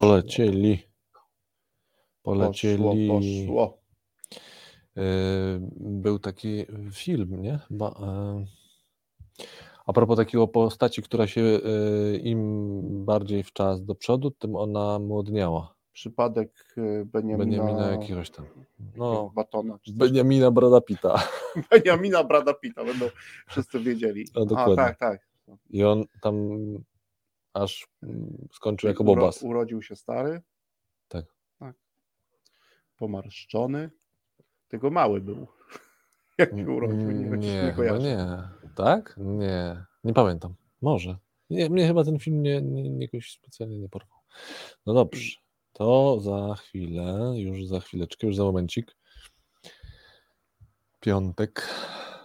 Polecieli. Polecieli. Poszło, poszło. Yy, Był taki film, nie? E, a propos takiego postaci, która się e, im bardziej w czas do przodu, tym ona młodniała. Przypadek Beniamina, Beniamina jakiegoś tam. No, Batona. Beniamina Brada Pitta. Beniamina Brada Pitta, będą wszyscy wiedzieli. No, A, dokładnie. tak, tak. I on tam aż mm, skończył jako Uro- Bobas. Urodził się stary. Tak. tak. Pomarszczony. Tylko mały był. Jak się urodził, nie, Mm, nie, Nie, kojarzę. nie. Tak? Nie. Nie pamiętam. Może. Nie, mnie chyba ten film nie, nie, nie jakoś specjalnie nie porwał. No dobrze. To za chwilę, już za chwileczkę, już za momencik. Piątek.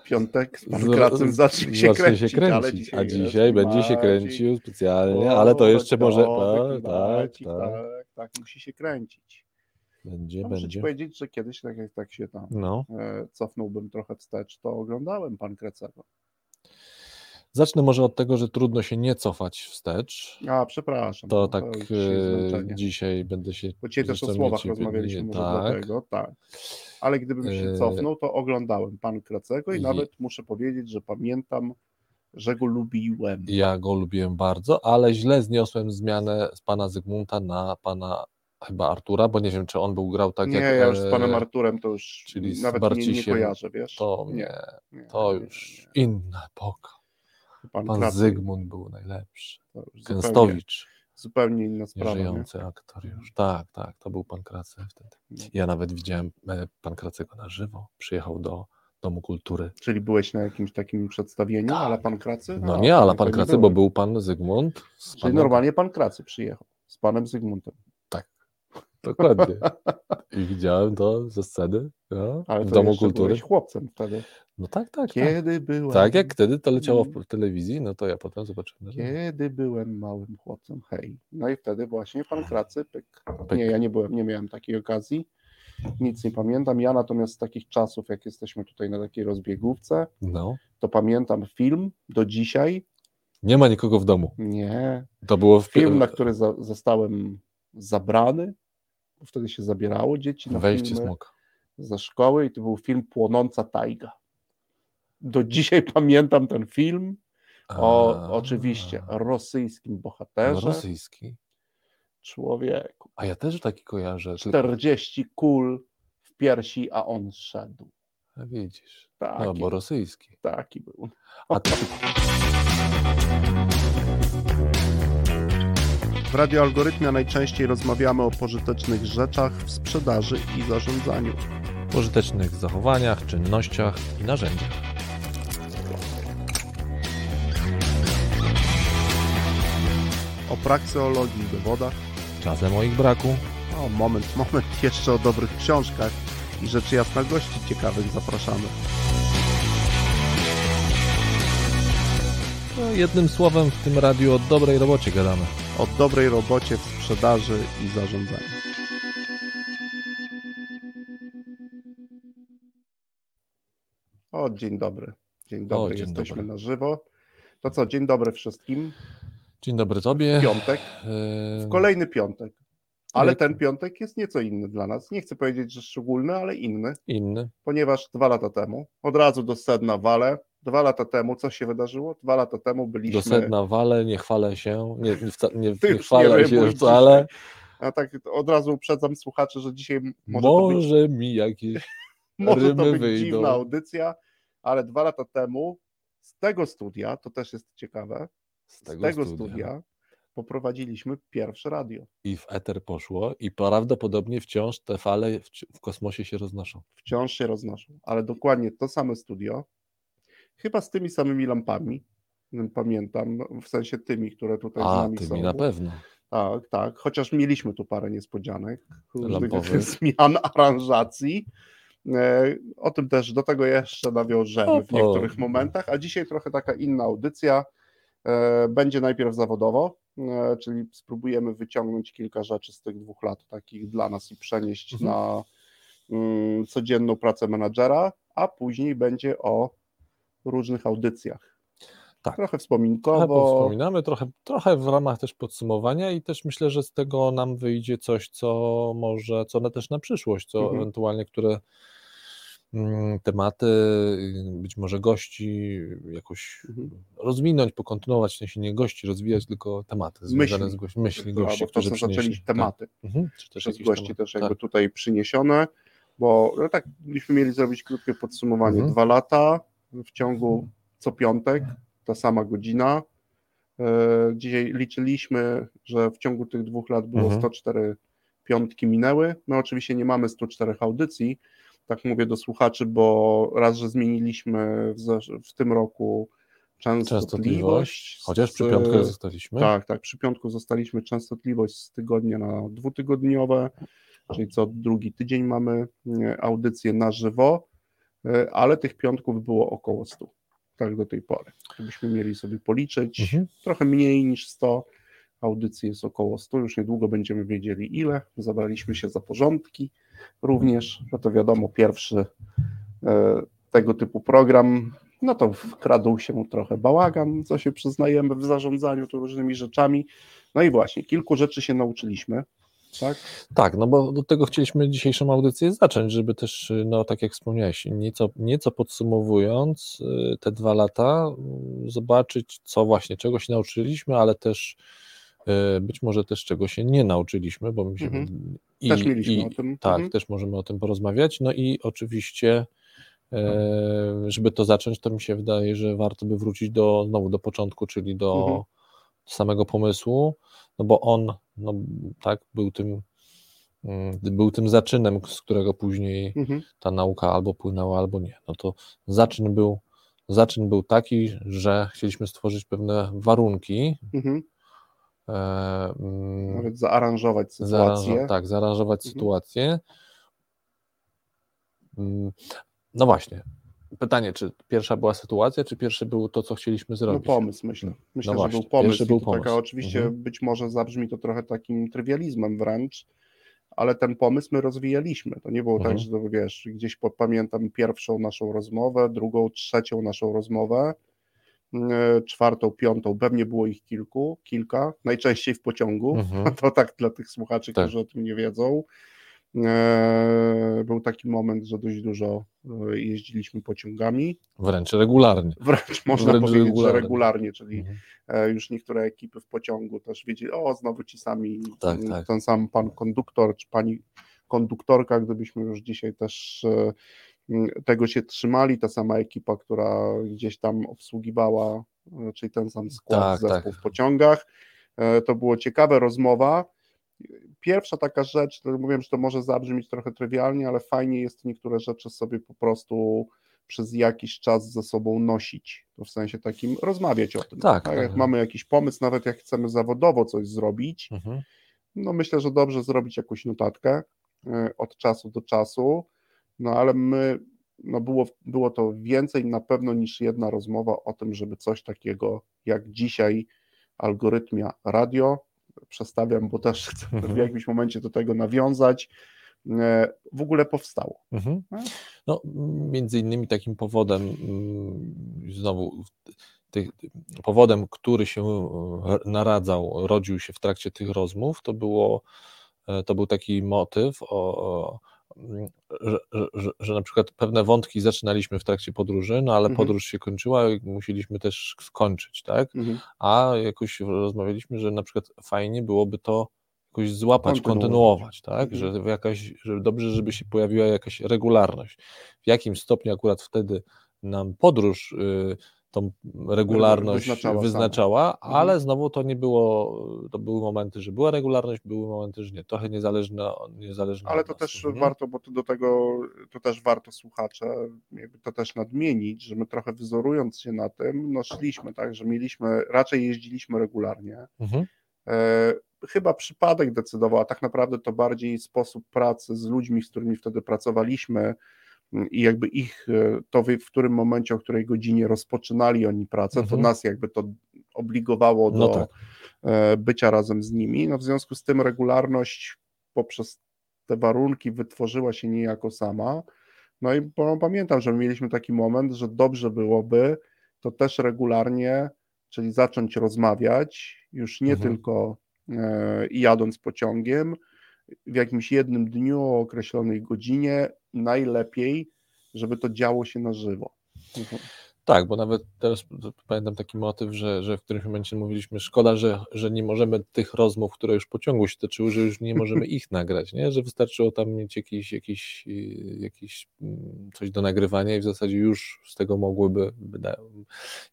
Piątek z pankracem zacznie się kręcić, ale kręcić, dzisiaj a dzisiaj będzie się kręcił specjalnie, ale to jeszcze może. Tak, tak, tak. tak, tak, musi się kręcić. Będzie, No, muszę ci będzie. powiedzieć, że kiedyś, tak jak tak się tam No. e, cofnąłbym trochę wstecz, to oglądałem pan Krecego. Zacznę może od tego, że trudno się nie cofać wstecz. A, przepraszam. To no, tak dzisiaj e, zmęczenie. dzisiaj będę się. Bo dzisiaj też o słowach nie- rozmawialiśmy, może tak. dlatego, tak. Ale gdybym się E, cofnął, to oglądałem pan Krecego i i- nawet muszę powiedzieć, że pamiętam, że go lubiłem. Ja go lubiłem bardzo, ale źle zniosłem zmianę z pana Zygmunta na pana chyba Artura, bo nie wiem, czy on był grał tak nie, jak. ja już z e, panem Arturem to już czyli nawet nie, nie kojarzę, wiesz? To nie, nie, nie, to nie, już nie. inna epoka. Pan, Pan Zygmunt był najlepszy. Gęstowicz, zupełnie inna sprawa. Nie? nieżyjący aktor już. Tak, tak, to był pan Kracy wtedy. No. Ja nawet widziałem e, pan Kracego na żywo. Przyjechał do Domu Kultury. Czyli byłeś na jakimś takim przedstawieniu, Tak. ale pan Kracy? No nie, ale pan Kracy, bo był pan Zygmunt. Czyli panem- normalnie pan Kracy przyjechał z panem Zygmuntem. Dokładnie. I widziałem to ze sceny no, Ale w Domu Kultury. byłeś chłopcem wtedy. No tak, tak, tak. Kiedy byłem. Tak jak wtedy to leciało Mm. w telewizji, no to ja potem zobaczyłem. że- Kiedy byłem małym chłopcem, hej. No i wtedy właśnie pan Kracy, pyk. Pyk. Nie, ja nie byłem, nie miałem takiej okazji. Nic nie pamiętam. Ja natomiast z takich czasów, jak jesteśmy tutaj na takiej rozbiegówce, No. to pamiętam film do dzisiaj. Nie ma nikogo w domu. Nie. To było w Film, na który za, zostałem zabrany. Wtedy się zabierało dzieci na wejście filmy smoka. ze szkoły i to był film Płonąca Tajga. Do dzisiaj pamiętam ten film o A, oczywiście rosyjskim bohaterze. Rosyjski. Człowieku. A ja też taki kojarzę. Tylko, 40 kul w piersi, a on szedł. a widzisz. Taki, No, bo rosyjski. taki był. A ty, W radioalgorytmie najczęściej rozmawiamy o pożytecznych rzeczach w sprzedaży i zarządzaniu. pożytecznych zachowaniach, czynnościach i narzędziach. O prakseologii i dowodach. Czasem o ich braku. O, moment, moment, jeszcze o dobrych książkach i rzecz jasna gości ciekawych zapraszamy. No, jednym słowem w tym radiu o dobrej robocie gadamy. O dobrej robocie w sprzedaży i zarządzaniu. O, dzień dobry. Dzień dobry, dzień jesteśmy dobry. na żywo. To co, dzień dobry wszystkim. Dzień dobry tobie. Piątek, w kolejny piątek. Ale ten piątek jest nieco inny dla nas. Nie chcę powiedzieć, że szczególny, ale inny, Inny. ponieważ dwa lata temu, od razu do sedna wale, dwa lata temu, co się wydarzyło? Dwa lata temu byliśmy... Do sedna wale, nie chwalę się, nie, nie, nie, nie chwalę nie się wcale. A tak od razu uprzedzam słuchaczy, że dzisiaj może, to być, Może mi jakieś może to być wyjdą. dziwna audycja, ale dwa lata temu z tego studia, to też jest ciekawe, z z tego, tego, studia. studia poprowadziliśmy pierwsze radio. i w eter poszło i prawdopodobnie wciąż te fale w, w kosmosie się roznoszą. Wciąż się roznoszą, ale dokładnie to same studio, chyba z tymi samymi lampami, pamiętam, w sensie tymi, które tutaj z A, nami tymi są. na pewno. Tak, tak, chociaż mieliśmy tu parę niespodzianek, różnych zmian aranżacji. E, O tym też do tego jeszcze nawiążemy w niektórych momentach, a dzisiaj trochę taka inna audycja. E, Będzie najpierw zawodowo, e, czyli spróbujemy wyciągnąć kilka rzeczy z tych dwóch lat takich dla nas i przenieść Mhm. na mm, codzienną pracę menadżera, a później będzie o różnych audycjach. Tak. Trochę wspominkowo. Trochę wspominamy, trochę, trochę w ramach też podsumowania i też myślę, że z tego nam wyjdzie coś, co może, co na też na przyszłość, co Mhm. ewentualnie, które tematy, być może gości jakoś Mhm. rozwinąć, pokontynuować, w sensie nie gości rozwijać, tylko tematy związane Myśli. z gości, myśli Albo gości, to, którzy co zaczęli przynieśli. tematy. Tak. Mhm. Czy też przez gości tematy. też jakby Tak. tutaj przyniesione, bo no tak, byśmy mieli zrobić krótkie podsumowanie. Mhm. Dwa lata w ciągu co piątek, ta sama godzina. E, Dzisiaj liczyliśmy, że w ciągu tych dwóch lat było Mhm. 104 piątki minęły. My oczywiście nie mamy 104 audycji, tak mówię do słuchaczy, bo raz, że zmieniliśmy w, w tym roku częstotliwość. Częstotliwość, chociaż przy piątkę zostaliśmy. tak, tak. Przy piątku zostaliśmy częstotliwość z tygodnia na dwutygodniowe, czyli co drugi tydzień mamy audycję na żywo, e, ale tych piątków było około 100, tak do tej pory. Żebyśmy mieli sobie policzyć, Mhm. trochę mniej niż 100, audycji jest około 100, już niedługo będziemy wiedzieli ile. Zabraliśmy się za porządki również, no to wiadomo, pierwszy e, tego typu program, no to wkradł się trochę bałagan, co się przyznajemy w zarządzaniu tu różnymi rzeczami. No i właśnie, kilku rzeczy się nauczyliśmy, tak? Tak, no bo do tego chcieliśmy dzisiejszą audycję zacząć, żeby też, no tak jak wspomniałeś, nieco, nieco podsumowując y, te dwa lata, y, zobaczyć, co właśnie, czego się nauczyliśmy, ale też być może też czego się nie nauczyliśmy, bo my się Mhm. i, Też mieliśmy i, o tym. Tak, Mhm. też możemy o tym porozmawiać. No i oczywiście, e, żeby to zacząć, to mi się wydaje, że warto by wrócić do znowu do początku, czyli do Mhm. samego pomysłu, no bo on no, tak był tym mm, był tym zaczynem, z którego później Mhm. ta nauka albo płynęła, albo nie. No to zaczyn był, zaczyn był taki, że chcieliśmy stworzyć pewne warunki, Mhm. E, mm, Nawet zaaranżować Zaaranżo- sytuację. tak, zaaranżować Mhm. sytuację. Mm, No właśnie. Pytanie, czy pierwsza była sytuacja, czy pierwszy był to, co chcieliśmy No zrobić? pomysł myślę. Myślę, No że właśnie, był pomysł. był to Taka, pomysł. oczywiście Mhm. być może zabrzmi to trochę takim trywializmem wręcz, ale ten pomysł my rozwijaliśmy. To nie było Mhm. tak, że to wiesz, gdzieś pamiętam pierwszą naszą rozmowę, drugą, trzecią naszą rozmowę, czwartą, piątą, pewnie było ich kilku, kilka, najczęściej w pociągu. Mhm. To tak dla tych słuchaczy, Tak. którzy o tym nie wiedzą. E, Był taki moment, że dość dużo e, jeździliśmy pociągami. Wręcz regularnie. Wręcz można Wręcz powiedzieć, regularnie. że regularnie, czyli Mhm. e, już niektóre ekipy w pociągu też wiedzieli, o znowu ci sami, Tak, m, tak. ten sam pan konduktor czy pani konduktorka, gdybyśmy już dzisiaj też e, tego się trzymali, ta sama ekipa, która gdzieś tam obsługiwała, czyli ten sam skład Tak, zespół tak. w pociągach. E, To było ciekawe rozmowa. Pierwsza taka rzecz, to mówiłem, że to może zabrzmieć trochę trywialnie, ale fajnie jest niektóre rzeczy sobie po prostu przez jakiś czas ze sobą nosić. To w sensie takim rozmawiać o tym. Tak, Jak tak. mamy jakiś pomysł, nawet jak chcemy zawodowo coś zrobić, Mhm. no myślę, że dobrze zrobić jakąś notatkę e, od czasu do czasu, no ale my, no było, było to więcej na pewno niż jedna rozmowa o tym, żeby coś takiego jak dzisiaj algorytmia radio, przestawiam, bo też chcę w Mhm. jakimś momencie do tego nawiązać, e, w ogóle powstało. Mhm. Tak? No, między innymi takim powodem, mm, znowu, tych, powodem, który się e, naradzał, rodził się w trakcie tych rozmów, to było, e, to był taki motyw, o, o, że, że, że na przykład pewne wątki zaczynaliśmy w trakcie podróży, no ale Mhm. podróż się kończyła i musieliśmy też skończyć, tak? Mhm. A jakoś rozmawialiśmy, że na przykład fajnie byłoby to jakoś złapać, Kontynuować. tak? Mhm. Że jakaś, że dobrze, żeby się pojawiła jakaś regularność. W jakim stopniu akurat wtedy nam podróż y, tą regularność Wyznaczała wyznaczała. Mhm. ale znowu to nie było, to były momenty, że była regularność, były momenty, że nie. Trochę niezależne, niezależne Ale to nas. też Mhm. warto, bo to do tego, to też warto słuchacze, to też nadmienić, że my trochę wzorując się na tym, no szliśmy, tak, że mieliśmy, raczej jeździliśmy regularnie. Mhm. E, chyba przypadek decydował, a tak naprawdę to bardziej sposób pracy z ludźmi, z którymi wtedy pracowaliśmy i jakby ich, e, to w, którym momencie, o której godzinie rozpoczynali oni pracę, to Mhm. nas jakby to obligowało do No tak. e, bycia razem z nimi. No w związku z tym regularność poprzez te warunki wytworzyła się niejako sama. No i pamiętam, że mieliśmy taki moment, że dobrze byłoby to też regularnie, czyli zacząć rozmawiać, już nie Mhm. tylko e, jadąc pociągiem, w jakimś jednym dniu o określonej godzinie, najlepiej, żeby to działo się na żywo. Mhm. Tak, bo nawet teraz pamiętam taki motyw, że, że w którymś momencie mówiliśmy, szkoda, że, że nie możemy tych rozmów, które już pociągu się toczyły, że już nie możemy ich nagrać, nie? że wystarczyło tam mieć jakiś, jakiś, yy, jakiś mm, coś do nagrywania i w zasadzie już z tego mogłyby wyda-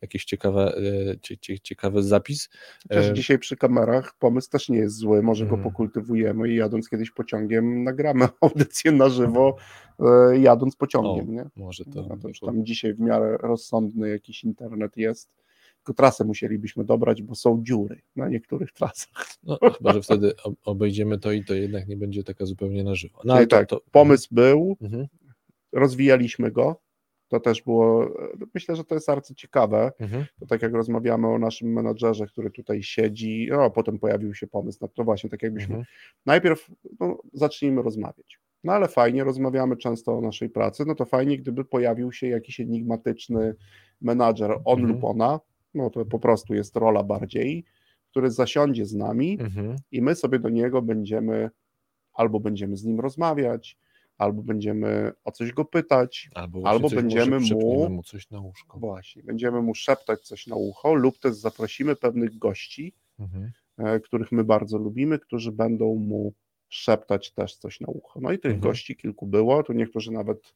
jakiś ciekawe, yy, cie, cie, ciekawy zapis. Chociaż dzisiaj przy kamerach pomysł też nie jest zły, może go Mhm. pokultywujemy i jadąc kiedyś pociągiem nagramy audycję na żywo, e, jadąc pociągiem, nie? Może to, No to już tam dzisiaj w miarę rozsądny jakiś internet jest, tylko trasę musielibyśmy dobrać, bo są dziury na niektórych trasach. no, chyba, że wtedy ob- obejdziemy to i to jednak nie będzie taka zupełnie na żywo. No, ale to, tak, to, pomysł był, Mhm, rozwijaliśmy go, to też było, myślę, że to jest bardzo ciekawe, mhm, to tak jak rozmawiamy o naszym menadżerze, który tutaj siedzi, no, a potem pojawił się pomysł. Na to właśnie, tak jakbyśmy mhm, najpierw no, zacznijmy rozmawiać. No ale fajnie, rozmawiamy często o naszej pracy, no to fajnie, gdyby pojawił się jakiś enigmatyczny menadżer on Mhm. lub ona, no to po prostu jest rola bardziej, który zasiądzie z nami mhm. i my sobie do niego będziemy, albo będziemy z nim rozmawiać, albo będziemy o coś go pytać, Albo, Albo będziemy mu- mu coś na łóżko. właśnie, będziemy mu szeptać coś na ucho, lub też zaprosimy pewnych gości, Mhm. e, których my bardzo lubimy, którzy będą mu szeptać też coś na ucho. No i tych Mhm. gości kilku było, tu niektórzy nawet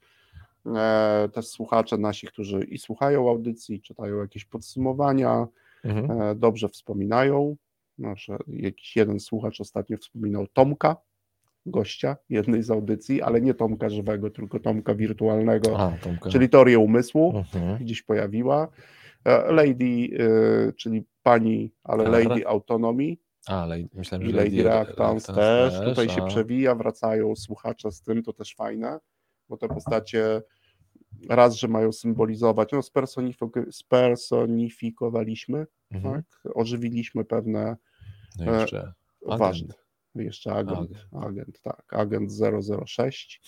e, też słuchacze nasi, którzy i słuchają audycji, czytają jakieś podsumowania, Mhm. e, dobrze wspominają. Znaczy, jakiś jeden słuchacz ostatnio wspominał Tomka, gościa jednej z audycji, ale nie Tomka żywego, tylko Tomka wirtualnego, A, Tomka. czyli teorię umysłu Mhm. gdzieś pojawiła. E, Lady, e, czyli pani, ale Kara. Lady Autonomy A, ale myślałem, i że Lady Reactance też. Tutaj się a, przewija, wracają słuchacze z tym, to też fajne, bo te postacie raz, że mają symbolizować, no spersonifik- spersonifikowaliśmy, Mhm. tak? ożywiliśmy pewne No i jeszcze agent. ważne. Jeszcze agent, Agent. agent, tak, agent 006,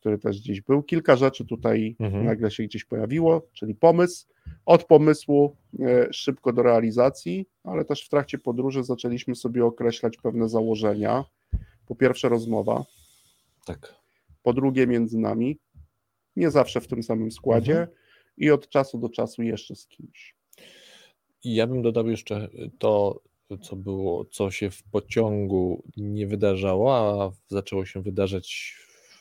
który też gdzieś był. Kilka rzeczy tutaj Mhm. nagle się gdzieś pojawiło, czyli pomysł. Od pomysłu e, szybko do realizacji, ale też w trakcie podróży zaczęliśmy sobie określać pewne założenia. Po pierwsze rozmowa, Tak. po drugie między nami, nie zawsze w tym samym składzie Mhm. i od czasu do czasu jeszcze z kimś. Ja bym dodał jeszcze to, co było, co się w pociągu nie wydarzało, a zaczęło się wydarzać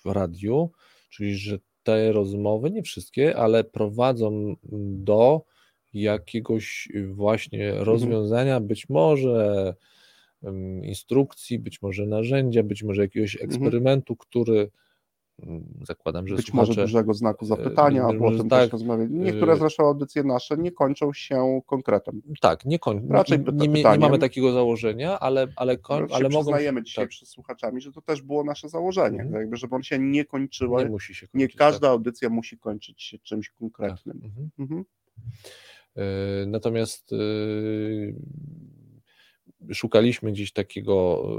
w radiu, czyli że te rozmowy, nie wszystkie, ale prowadzą do jakiegoś właśnie rozwiązania, być może instrukcji, być może narzędzia, być może jakiegoś eksperymentu, który zakładam, że Być może dużego znaku zapytania, a być może potem tak, też rozmawiać. Niektóre y- zresztą audycje nasze nie kończą się konkretem. Tak, nie, koń, Raczej nie, nie, nie mamy takiego założenia, ale, ale, koń, się ale mogą. przyznajemy dzisiaj tak, przed słuchaczami, że to też było nasze założenie, Mhm. tak jakby, żeby on się nie kończyła. nie Nie, musi się kończyć. każda audycja musi kończyć się czymś Tak, konkretnym. tak. Mhm. Mhm. E, Natomiast e, szukaliśmy gdzieś takiego, e,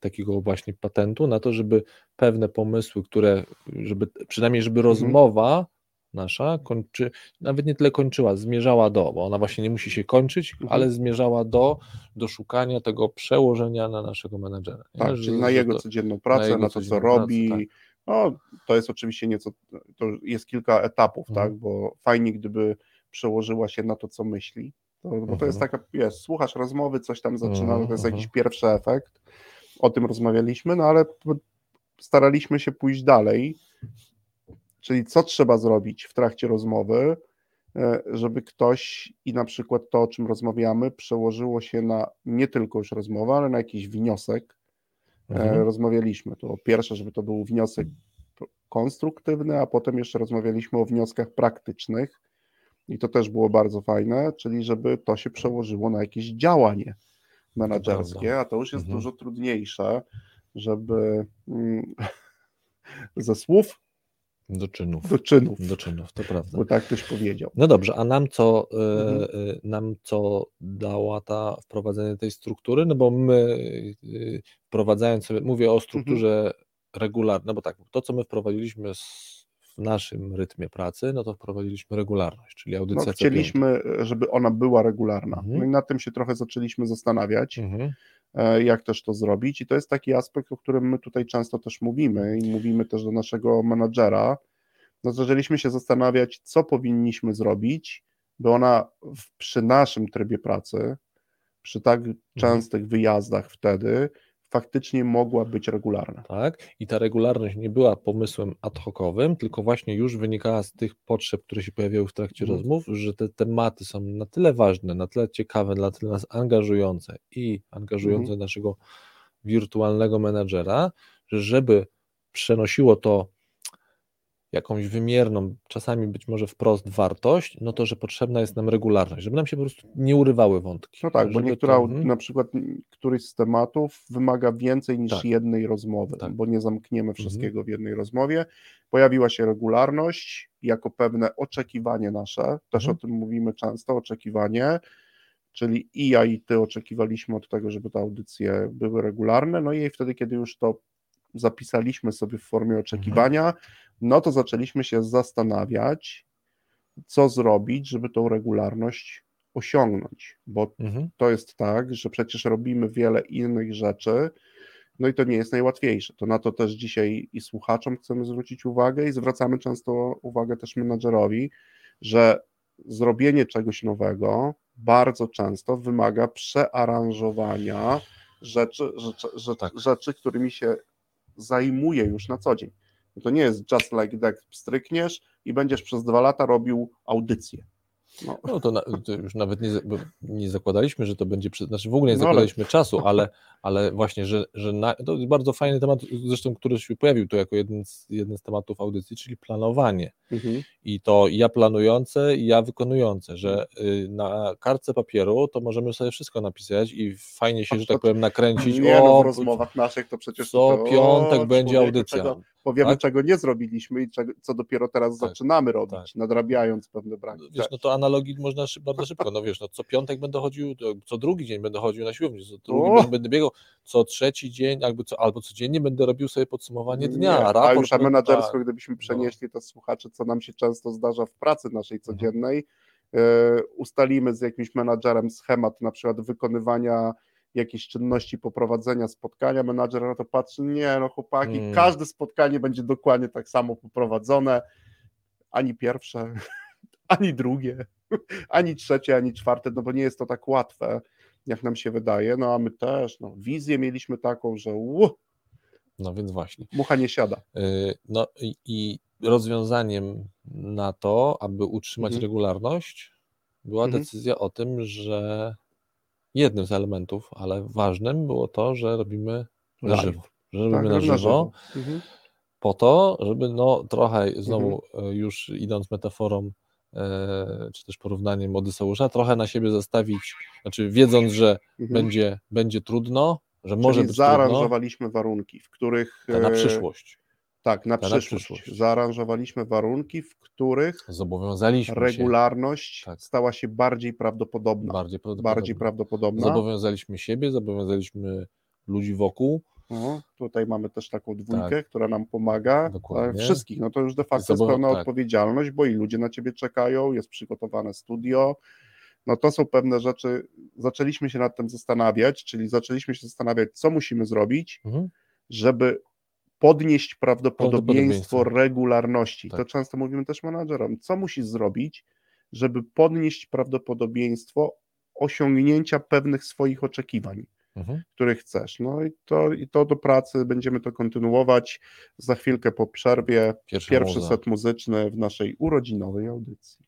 takiego właśnie patentu na to, żeby pewne pomysły, które, żeby przynajmniej, żeby Mhm. rozmowa nasza kończy, nawet nie tyle kończyła, zmierzała do, bo ona właśnie nie musi się kończyć, Mhm. ale zmierzała do, do szukania tego przełożenia na naszego menedżera. Tak, czyli na jego to- codzienną pracę, na, jego to, co codzienną pracę, robi. tak. No, to jest oczywiście nieco, to jest kilka etapów, Mhm. tak, bo fajnie, gdyby przełożyła się na to, co myśli. To, bo to jest Mhm. taka, wiesz, słuchasz rozmowy, coś tam zaczyna, Mhm, to jest mhm. jakiś pierwszy efekt. O tym rozmawialiśmy, no ale staraliśmy się pójść dalej. Czyli co trzeba zrobić w trakcie rozmowy, e, żeby ktoś i na przykład to, o czym rozmawiamy, przełożyło się na nie tylko już rozmowę, ale na jakiś wniosek. E, Mhm. Rozmawialiśmy tu o pierwsze, żeby to był wniosek konstruktywny, a potem jeszcze rozmawialiśmy o wnioskach praktycznych. I to też było bardzo fajne, czyli żeby to się przełożyło na jakieś działanie menedżerskie, a to już jest Mhm. dużo trudniejsze, żeby mm, ze słów Do czynów. do czynów, Do czynów, to prawda. bo tak ktoś powiedział. No dobrze, a nam co, e, Mhm. e, nam co dała ta wprowadzenie tej struktury? No bo my e, wprowadzając sobie, mówię o strukturze Mhm. regularnej, no bo tak, to co my wprowadziliśmy z, naszym rytmie pracy, no to wprowadziliśmy regularność, czyli audycja no, Chcieliśmy, żeby ona była regularna. Mhm. No i nad tym się trochę zaczęliśmy zastanawiać, mhm. E, jak też to zrobić. I to jest taki aspekt, o którym my tutaj często też mówimy i mówimy też do naszego menadżera. No, zaczęliśmy się zastanawiać, co powinniśmy zrobić, by ona w, przy naszym trybie pracy, przy tak mhm. częstych wyjazdach wtedy, faktycznie mogła być regularna. Tak, i ta regularność nie była pomysłem ad hocowym, tylko właśnie już wynikała z tych potrzeb, które się pojawiały w trakcie mhm. rozmów, że te tematy są na tyle ważne, na tyle ciekawe, na tyle nas angażujące i angażujące mhm. naszego wirtualnego menadżera, że żeby przenosiło to jakąś wymierną, czasami być może wprost wartość, no to, że potrzebna jest nam regularność, żeby nam się po prostu nie urywały wątki. No tak, bo niektóra, to... Mhm. na przykład któryś z tematów wymaga więcej niż tak. jednej rozmowy, tak. bo nie zamkniemy mhm. wszystkiego w jednej rozmowie. Pojawiła się regularność jako pewne oczekiwanie nasze, też mhm. o tym mówimy często, oczekiwanie, czyli i ja i ty oczekiwaliśmy od tego, żeby te audycje były regularne, no i wtedy, kiedy już to zapisaliśmy sobie w formie oczekiwania, no to zaczęliśmy się zastanawiać, co zrobić, żeby tą regularność osiągnąć, bo mhm. to jest tak, że przecież robimy wiele innych rzeczy, no i to nie jest najłatwiejsze. To na to też dzisiaj i słuchaczom chcemy zwrócić uwagę i zwracamy często uwagę też menadżerowi, że zrobienie czegoś nowego bardzo często wymaga przearanżowania rzeczy, rzeczy, rzeczy, tak. rzeczy którymi się zajmuje już na co dzień. To nie jest just like that, strykniesz i będziesz przez dwa lata robił audycję. No, no to, na, to, już nawet nie, nie, zakładaliśmy, że to będzie, znaczy w ogóle nie no zakładaliśmy ale... czasu, ale, ale właśnie, że, że na, to jest bardzo fajny temat, zresztą który się pojawił tu jako jeden z, jeden z tematów audycji, czyli planowanie. Mhm. I to ja planujące i ja wykonujące, że y, na kartce papieru to możemy sobie wszystko napisać i fajnie się, że tak powiem, nakręcić. Nie, no, o, no w rozmowach naszych to przecież... Co to, piątek o, będzie audycja. Czego, powiemy, tak? czego nie zrobiliśmy i czego, co dopiero teraz tak, zaczynamy robić, tak. nadrabiając pewne braki. Wiesz, no to analogii można bardzo szybko, no wiesz, no co piątek będę chodził, co drugi dzień będę chodził na siłownię, co drugi o! będę biegał, co trzeci dzień, albo, co, albo codziennie będę robił sobie podsumowanie dnia, nie, raport. A już a menadżersko, tak. gdybyśmy no. przenieśli no. to słuchacze, co nam się często zdarza w pracy naszej mhm. codziennej, mhm. ustalimy z jakimś menadżerem schemat na przykład wykonywania jakieś czynności poprowadzenia spotkania, menadżer na to patrzy, nie no chłopaki, hmm. każde spotkanie będzie dokładnie tak samo poprowadzone, ani pierwsze, ani drugie, ani trzecie, ani czwarte, no bo nie jest to tak łatwe, jak nam się wydaje, no a my też, no wizję mieliśmy taką, że uh, no więc właśnie. Mucha nie siada. Y, no i rozwiązaniem na to, aby utrzymać mhm. regularność, była mhm. decyzja o tym, że jednym z elementów, ale ważnym było to, że robimy na żywo. Że robimy tak, na żywo. Na żywo. Mhm. Po to, żeby no trochę znowu mhm. E, już idąc metaforą e, czy też porównaniem Odyseusza, trochę na siebie zastawić, znaczy wiedząc, że mhm. będzie, będzie trudno, że Czyli może być zaaranżowaliśmy trudno, warunki, w których... Na e, przyszłość. Tak, na przyszłość. na przyszłość. Zaaranżowaliśmy warunki, w których zobowiązaliśmy regularność się. Tak. stała się bardziej prawdopodobna. Bardziej prawdopodobna. bardziej prawdopodobna. Zobowiązaliśmy siebie, zobowiązaliśmy ludzi wokół. No, tutaj mamy też taką dwójkę, tak. która nam pomaga. Dokładnie. Wszystkich. No to już de facto jest pełna tak. odpowiedzialność, bo i ludzie na ciebie czekają, jest przygotowane studio. No to są pewne rzeczy. Zaczęliśmy się nad tym zastanawiać, czyli zaczęliśmy się zastanawiać, co musimy zrobić, mhm. żeby podnieść prawdopodobieństwo regularności. Tak. To często mówimy też menadżerom, co musisz zrobić, żeby podnieść prawdopodobieństwo osiągnięcia pewnych swoich oczekiwań, mhm. których chcesz. No i to, i to do pracy będziemy to kontynuować za chwilkę po przerwie. Pierwszy, Pierwszy set muzyczny w naszej urodzinowej audycji.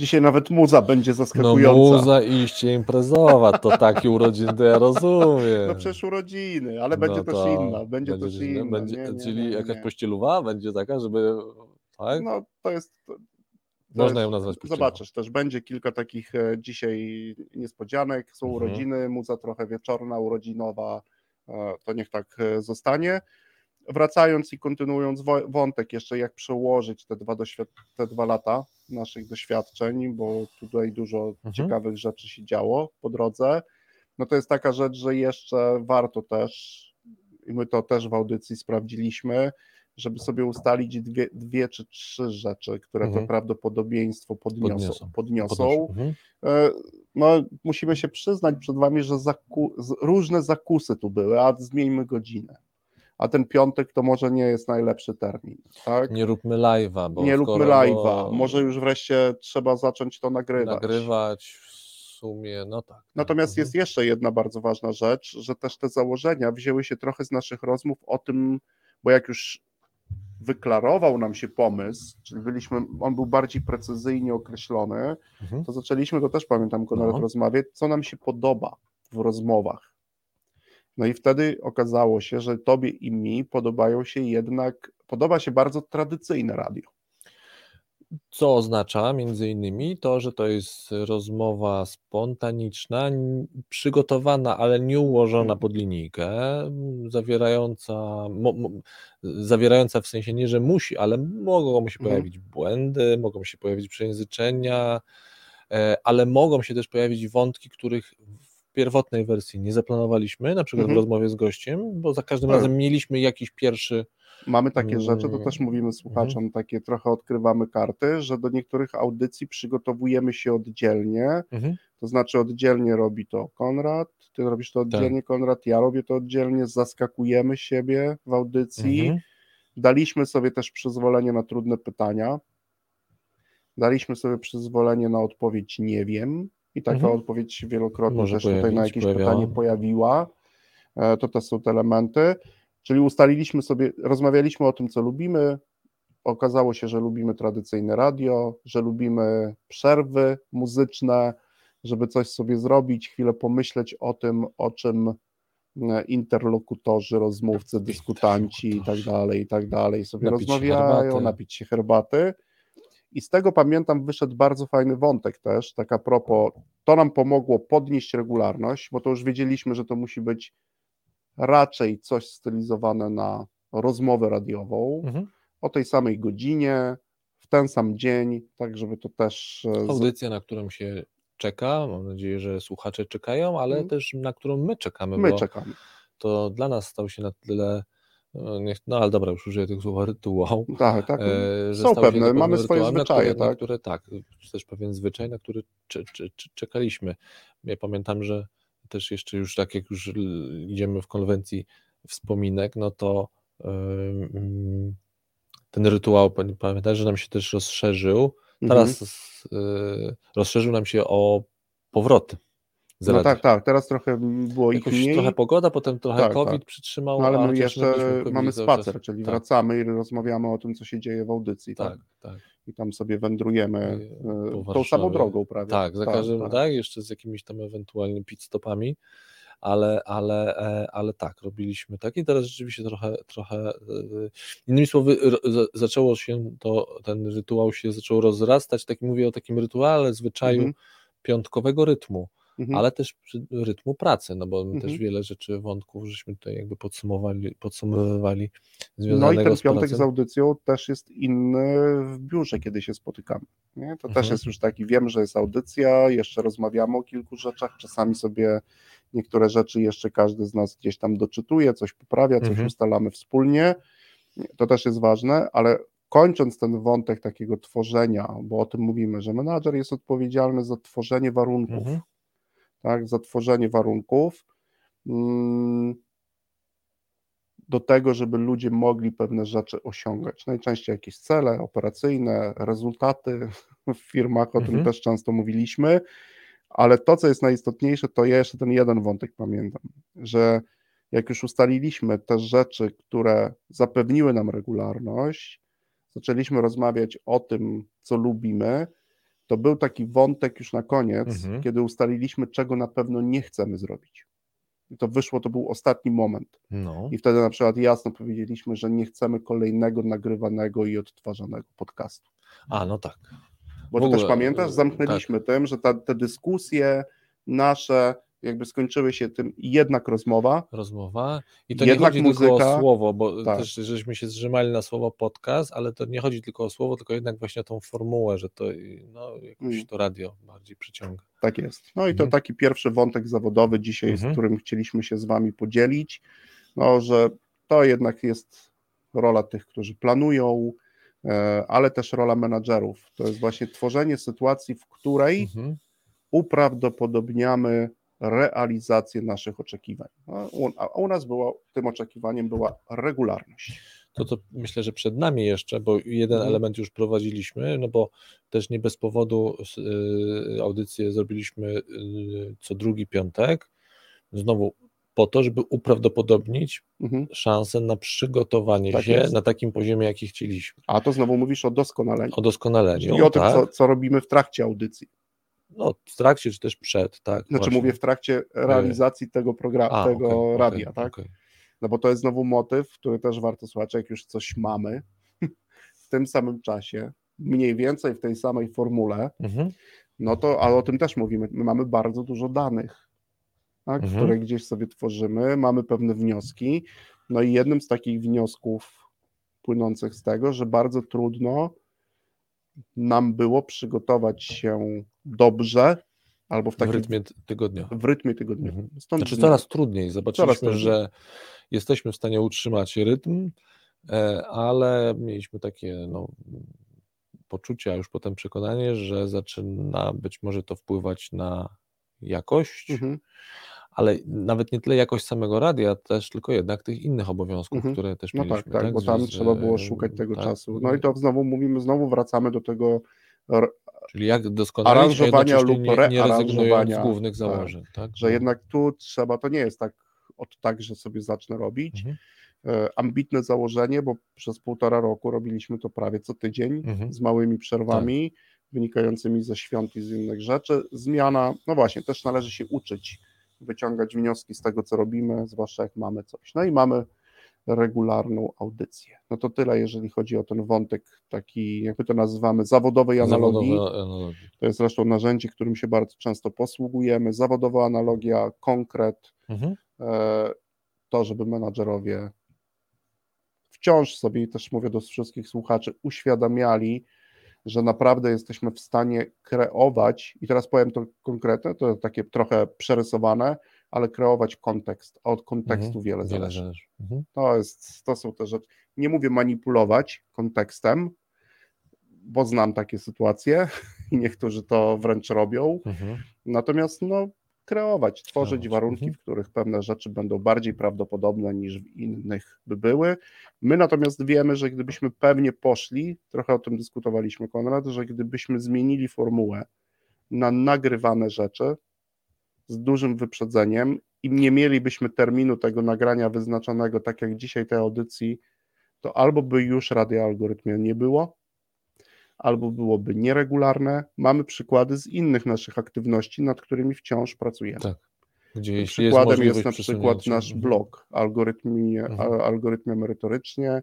Dzisiaj nawet muza będzie No zaskakująca. muza iście imprezowa, to takie urodziny to ja rozumiem. No przecież urodziny, ale będzie No też to inna, będzie, też też inna. Będzie, nie, nie, czyli nie, jakaś pościeluwa będzie taka, żeby. Tak? No to jest. To Można jest- ją nazwać pościelową. Zobaczysz, też będzie kilka takich e, dzisiaj niespodzianek. Są Mhm. urodziny, muza trochę wieczorna, urodzinowa. e, To niech tak e, zostanie. Wracając i kontynuując wątek, jeszcze jak przełożyć te dwa, te dwa lata naszych doświadczeń, bo tutaj dużo Mhm. ciekawych rzeczy się działo po drodze. No to jest taka rzecz, że jeszcze warto też, i my to też w audycji sprawdziliśmy, żeby sobie ustalić dwie, dwie czy trzy rzeczy, które Mhm. to prawdopodobieństwo podniosą. Podniosą. podniosą. Mhm. E, No, musimy się przyznać przed Wami, że zaku, różne zakusy tu były, a zmieńmy godzinę. A ten piątek to może nie jest najlepszy termin. Tak? Nie róbmy live'a, bo nie róbmy live'a. Może już wreszcie trzeba zacząć to nagrywać. nagrywać w sumie, no tak. Natomiast Mhm. jest jeszcze jedna bardzo ważna rzecz, że też te założenia wzięły się trochę z naszych rozmów o tym, bo jak już wyklarował nam się pomysł, czyli byliśmy, on był bardziej precyzyjnie określony, Mhm. to zaczęliśmy, to też pamiętam, Konrad, No. rozmawiać, co nam się podoba w rozmowach. No i wtedy okazało się, że tobie i mi podobają się jednak, podoba się bardzo tradycyjne radio. Co oznacza między innymi to, że to jest rozmowa spontaniczna, przygotowana, ale nie ułożona pod linijkę, zawierająca, mo, mo, zawierająca w sensie nie, że musi, ale mogą się Mhm. pojawić błędy, mogą się pojawić przejęzyczenia, e, ale mogą się też pojawić wątki, których pierwotnej wersji nie zaplanowaliśmy, na przykład Mhm. w rozmowie z gościem, bo za każdym Tak. razem mieliśmy jakiś pierwszy Mamy takie rzeczy, to Mm, też mówimy słuchaczom, takie trochę odkrywamy karty, że do niektórych audycji przygotowujemy się oddzielnie, Mhm. to znaczy oddzielnie robi to Konrad, ty robisz to Tak. oddzielnie, Konrad, ja robię to oddzielnie, zaskakujemy siebie w audycji, Mhm. daliśmy sobie też przyzwolenie na trudne pytania, daliśmy sobie przyzwolenie na odpowiedź nie wiem i taka Mhm. odpowiedź wielokrotnie Może też tutaj na pojawić, jakieś pojawiała. pytanie pojawiła, E, to też są te elementy, czyli ustaliliśmy sobie, rozmawialiśmy o tym, co lubimy, okazało się, że lubimy tradycyjne radio, że lubimy przerwy muzyczne, żeby coś sobie zrobić, chwilę pomyśleć o tym, o czym e, interlokutorzy, rozmówcy, dyskutanci i tak dalej, i tak dalej sobie Napić rozmawiają, herbaty. napić się herbaty. I z tego pamiętam, wyszedł bardzo fajny wątek też, tak a propos, to nam pomogło podnieść regularność, bo to już wiedzieliśmy, że to musi być raczej coś stylizowane na rozmowę radiową, Mhm. o tej samej godzinie, w ten sam dzień, tak żeby to też e, Audycja, na którą się czeka. Mam nadzieję, że słuchacze czekają, ale Mhm. też na którą my czekamy, my czekamy. to dla nas stał się na tyle. E, Niech, no ale dobra, już użyję tych słów rytuał. Tak, tak. e, Są pewne, mamy swoje zwyczaje, które, tak? które, tak, też pewien zwyczaj, na który cze, cze, cze, czekaliśmy. Ja pamiętam, że też jeszcze już tak jak już idziemy w konwencji wspominek, no to ten rytuał, pamiętasz, że nam się też rozszerzył. Mhm. Teraz y, rozszerzył nam się o powroty. No tak, tak, teraz trochę było ich mniej, trochę pogoda, potem trochę Tak, COVID tak. przytrzymał, no ale my jeszcze mamy spacer, czyli Tak. wracamy i rozmawiamy o tym, co się dzieje w audycji, tak? Tak, tak. I tam sobie wędrujemy e, po tą samą drogą prawie. Tak, za każdym, tak, jeszcze z jakimiś tam ewentualnie pit stopami, ale, ale, e, ale tak, robiliśmy tak i teraz rzeczywiście trochę, trochę e, innymi słowy, zaczęło się to, ten rytuał się zaczął rozrastać, tak mówię o takim rytuale, zwyczaju Mhm. piątkowego rytmu, Mhm. ale też przy- rytmu pracy, no bo my Mhm. też wiele rzeczy, wątków, żeśmy tutaj jakby podsumowali, podsumowywali No i ten z piątek pracą. z audycją też jest inny w biurze, kiedy się spotykamy. Nie? To też Mhm. jest już taki, wiem, że jest audycja, jeszcze rozmawiamy o kilku rzeczach, czasami sobie niektóre rzeczy jeszcze każdy z nas gdzieś tam doczytuje, coś poprawia, coś Mhm. ustalamy wspólnie. To też jest ważne, ale kończąc ten wątek takiego tworzenia, bo o tym mówimy, że menadżer jest odpowiedzialny za tworzenie warunków, Mhm. Tak, za tworzenie warunków mm, do tego, żeby ludzie mogli pewne rzeczy osiągać. Najczęściej jakieś cele operacyjne, rezultaty w firmach, o tym Mhm. też często mówiliśmy, ale to, co jest najistotniejsze, to ja jeszcze ten jeden wątek pamiętam, że jak już ustaliliśmy te rzeczy, które zapewniły nam regularność, zaczęliśmy rozmawiać o tym, co lubimy, to był taki wątek już na koniec, Mhm. kiedy ustaliliśmy, czego na pewno nie chcemy zrobić. I to wyszło, to był ostatni moment. No. I wtedy na przykład jasno powiedzieliśmy, że nie chcemy kolejnego nagrywanego i odtwarzanego podcastu. A, no tak. Bo ty też pamiętasz, e, zamknęliśmy tym, że ta, te dyskusje nasze jakby skończyły się tym jednak rozmowa, rozmowa. I to Jednak nie chodzi tylko muzyka, o słowo, bo tak. też żeśmy się zrzymali na słowo podcast, ale to nie chodzi tylko o słowo, tylko jednak właśnie o tą formułę, że to no, jakoś Mm. to radio bardziej przyciąga. Tak jest. No i to Mhm. taki pierwszy wątek zawodowy dzisiaj, Mhm. z którym chcieliśmy się z Wami podzielić, no, że to jednak jest rola tych, którzy planują, e, ale też rola menadżerów. To jest właśnie tworzenie sytuacji, w której Mhm. uprawdopodobniamy realizację naszych oczekiwań. No, A u nas było, tym oczekiwaniem była regularność. To, co myślę, że przed nami jeszcze, bo jeden Mhm. element już prowadziliśmy, no bo też nie bez powodu y, audycję zrobiliśmy y, co drugi piątek, znowu po to, żeby uprawdopodobnić Mhm. szansę na przygotowanie Tak się jest. na takim poziomie, jaki chcieliśmy. A to znowu mówisz o doskonaleniu. O doskonaleniu. I o tym, tak? co, co robimy w trakcie audycji. No, w trakcie czy też przed, tak. Znaczy właśnie. mówię w trakcie realizacji tego programu, A, tego okej, radia, tak? okej. No bo to jest znowu motyw, który też warto słuchać, jak już coś mamy w tym samym czasie, mniej więcej w tej samej formule, Mhm. no to, ale o tym też mówimy, my mamy bardzo dużo danych, tak, Mhm. które gdzieś sobie tworzymy, mamy pewne wnioski, no i jednym z takich wniosków płynących z tego, że bardzo trudno nam było przygotować się dobrze, albo w W takim rytmie ty- tygodniowym. w rytmie tygodniowym. Mhm. Stąd Znaczy coraz trudniej. Zobaczyliśmy, trudniej. że jesteśmy w stanie utrzymać rytm, e, ale mieliśmy takie no, poczucie, a już potem przekonanie, że zaczyna być może to wpływać na jakość, Mhm. Ale nawet nie tyle jakość samego radia, też tylko jednak tych innych obowiązków, Mhm. które też No mieliśmy. tak, tak, bo tam z- trzeba było szukać tego tak, czasu. No i to znowu mówimy, znowu wracamy do tego Czyli jak doskonalić, a aranżowania lub nie, nie z głównych tak, założeń. Tak, że No. jednak tu trzeba, to nie jest tak od tak, że sobie zacznę robić. Mhm. E, ambitne założenie, bo przez półtora roku robiliśmy to prawie co tydzień Mhm. z małymi przerwami wynikającymi ze świąt i z innych rzeczy. Zmiana, no właśnie, też należy się uczyć, wyciągać wnioski z tego, co robimy, zwłaszcza jak mamy coś. No i mamy regularną audycję. No to tyle, jeżeli chodzi o ten wątek taki, jak my to nazywamy, zawodowej analogii. Zawodowe. To jest zresztą narzędzie, którym się bardzo często posługujemy. Zawodowa analogia, konkret, Mhm. e, to, żeby menadżerowie wciąż sobie, też mówię do wszystkich słuchaczy, uświadamiali, że naprawdę jesteśmy w stanie kreować, i teraz powiem to konkretne, to takie trochę przerysowane, ale kreować kontekst, a od kontekstu Mhm. wiele zależy. zależy. Mhm. To, jest, to są te rzeczy. Nie mówię manipulować kontekstem, bo znam takie sytuacje i niektórzy to wręcz robią. Mhm. Natomiast no, kreować, tworzyć warunki, mhm. w których pewne rzeczy będą bardziej prawdopodobne niż w innych by były. My natomiast wiemy, że gdybyśmy pewnie poszli, trochę o tym dyskutowaliśmy, Konrad, że gdybyśmy zmienili formułę na nagrywane rzeczy, z dużym wyprzedzeniem i nie mielibyśmy terminu tego nagrania wyznaczonego, tak jak dzisiaj tej audycji, to albo by już radio algorytmie nie było, albo byłoby nieregularne. Mamy przykłady z innych naszych aktywności, nad którymi wciąż pracujemy. Tak. Gdzie Przykładem jest, jest na przykład nasz mhm. blog algorytmie, mhm. algorytmie merytorycznie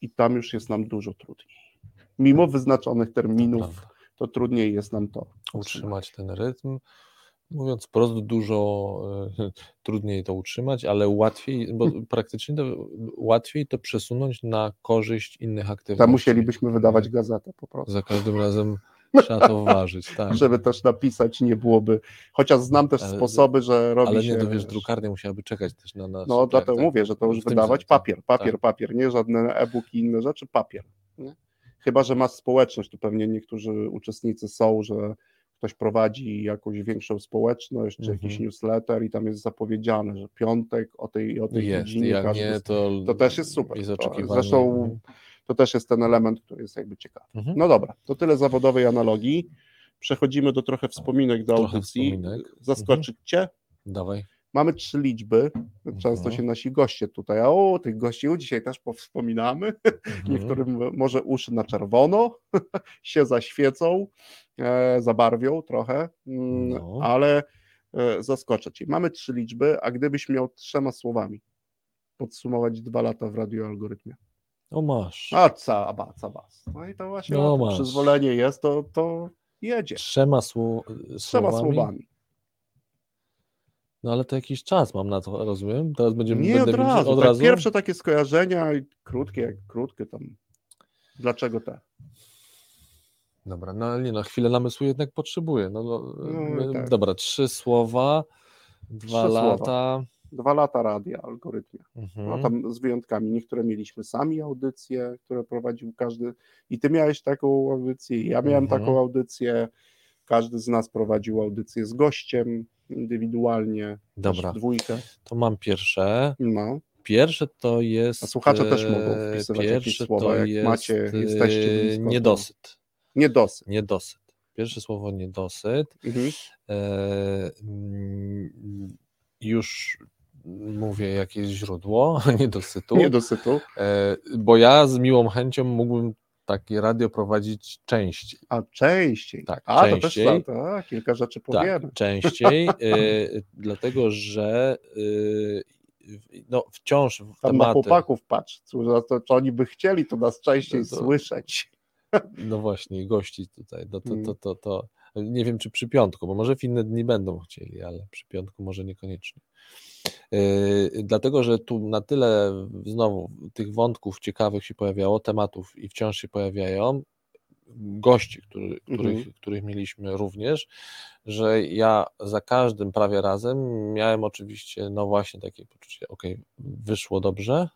i tam już jest nam dużo trudniej. Mimo wyznaczonych terminów, to trudniej jest nam to utrzymać ten rytm. Mówiąc wprost, dużo e, trudniej to utrzymać, ale łatwiej, bo praktycznie to, łatwiej to przesunąć na korzyść innych aktywności. Tam musielibyśmy wydawać gazetę po prostu. Za każdym razem trzeba to ważyć, tak. Żeby też napisać nie byłoby, chociaż znam też ale, sposoby, że robi ale się... Nie, to wiesz, drukarnia musiałaby czekać też na nas. No dlatego tak, mówię, że to już wydawać papier, papier, tak. papier, nie żadne e-booki i inne rzeczy, papier. Nie? Chyba, że ma społeczność, tu pewnie niektórzy uczestnicy są, że ktoś prowadzi jakąś większą społeczność, czy jakiś mhm. newsletter i tam jest zapowiedziane, że piątek o tej, o tej jest, godzinie jak nie, to, to też jest super. Jest Zresztą mhm. to też jest ten element, który jest jakby ciekawy. Mhm. No dobra, to tyle zawodowej analogii. Przechodzimy do trochę wspominek do trochę audycji. Wspominek. Zaskoczyć mhm. Cię? Dawaj. Mamy trzy liczby. Często mhm. się nasi goście tutaj, a o, tych gości dzisiaj też powspominamy. Mhm. Niektórym może uszy na czerwono się zaświecą, e, zabarwią trochę, mm, no. ale e, zaskoczę Cię. Mamy trzy liczby, a gdybyś miał trzema słowami podsumować dwa lata w radioalgorytmie. O masz. A ca, ba, ca, bas. No i to właśnie no, przyzwolenie jest, to, to jedzie. Trzema, sło trzema słowami. No ale to jakiś czas mam na to, rozumiem? Teraz będziemy Nie od razu. Od tak razu? Pierwsze takie skojarzenia, krótkie, krótkie tam. Dlaczego te? Dobra, no nie no, chwilę namysłu jednak potrzebuję. No, no, no tak. Dobra, trzy słowa, dwa trzy lata. Słowa. Dwa lata radia, algorytmie. Mhm. No, tam z wyjątkami. Niektóre mieliśmy sami audycje, które prowadził każdy. I ty miałeś taką audycję, ja miałem mhm. taką audycję. Każdy z nas prowadził audycję z gościem indywidualnie. Dobra. Dwójkę. To mam pierwsze. No. Pierwsze to jest. A słuchacze też mogą wpisywać jakieś słowa, jak jest, macie, jesteście blisko. Niedosyt. Niedosyt. Niedosyt. Pierwsze słowo niedosyt. Mhm. E, mm, już mówię jakieś źródło niedosytu. Niedosytu. E, bo ja z miłą chęcią mógłbym takie radio prowadzić częściej. A częściej. Tak, A, częściej. to też to, kilka rzeczy tak, powiemy. Tak, częściej, y, dlatego że y, no, wciąż w Tam tematy... na chłopaków patrz, to, to oni by chcieli to nas częściej to, słyszeć. No właśnie, gości tutaj, to, to, to, to, to, nie wiem czy przy piątku, bo może w inne dni będą chcieli, ale przy piątku może niekoniecznie. Yy, dlatego, że tu na tyle znowu tych wątków ciekawych się pojawiało, tematów i wciąż się pojawiają, gości, który, których, mhm. których mieliśmy również, że ja za każdym prawie razem miałem oczywiście, no właśnie takie poczucie, ok, wyszło dobrze,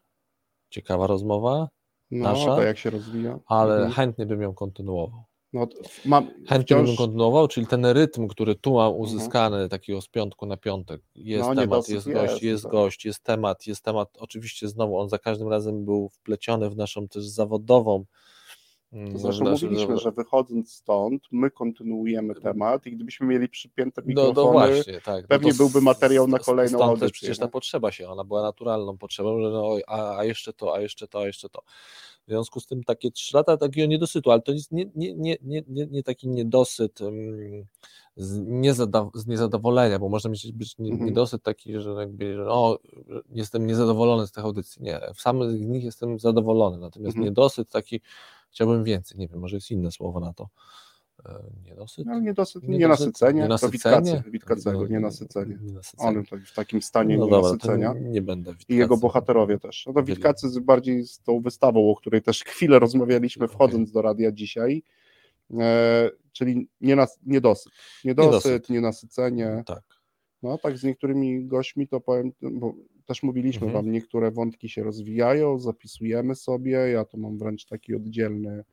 ciekawa rozmowa, no, nasza, jak się rozwija. Ale mhm. chętnie bym ją kontynuował. No, mam Chętnie wciąż... bym kontynuował, czyli ten rytm, który tu mam mhm. uzyskany, mhm. takiego z piątku na piątek, jest no, temat, jest gość, jest, jest tak. gość, jest temat, jest temat, oczywiście znowu on za każdym razem był wpleciony w naszą też zawodową to zresztą mówiliśmy, że wychodząc stąd, my kontynuujemy temat i gdybyśmy mieli przypięte mikrofony, no, no właśnie, tak. pewnie no byłby materiał na kolejną stąd audycję. Też przecież ta potrzeba się, ona była naturalną potrzebą, że no, a, a jeszcze to, a jeszcze to, a jeszcze to. W związku z tym takie trzy lata takiego niedosytu, ale to jest nie, nie, nie, nie, nie, nie taki niedosyt um, z, niezada, z niezadowolenia, bo można mieć być mhm. niedosyt taki, że jakby, że o, jestem niezadowolony z tych audycji. Nie, w samych z nich jestem zadowolony, natomiast mhm. niedosyt taki, chciałbym więcej, nie wiem, może jest inne słowo na to. E, niedosyt? No, niedosyt, nienasycenie, nienasycenie? to Witkacego, nienasycenie. nienasycenie. On w takim stanie no nienasycenia. Dobra, nie będę Witkacy. I jego bohaterowie też. No to Witkacy bardziej z tą wystawą, o której też chwilę rozmawialiśmy wchodząc okay. do radia dzisiaj, e, czyli nienas, niedosyt. Niedosyt, niedosyt. nienasycenie. Tak. No tak z niektórymi gośćmi to powiem, bo też mówiliśmy mhm. wam, niektóre wątki się rozwijają, zapisujemy sobie, ja to mam wręcz taki oddzielny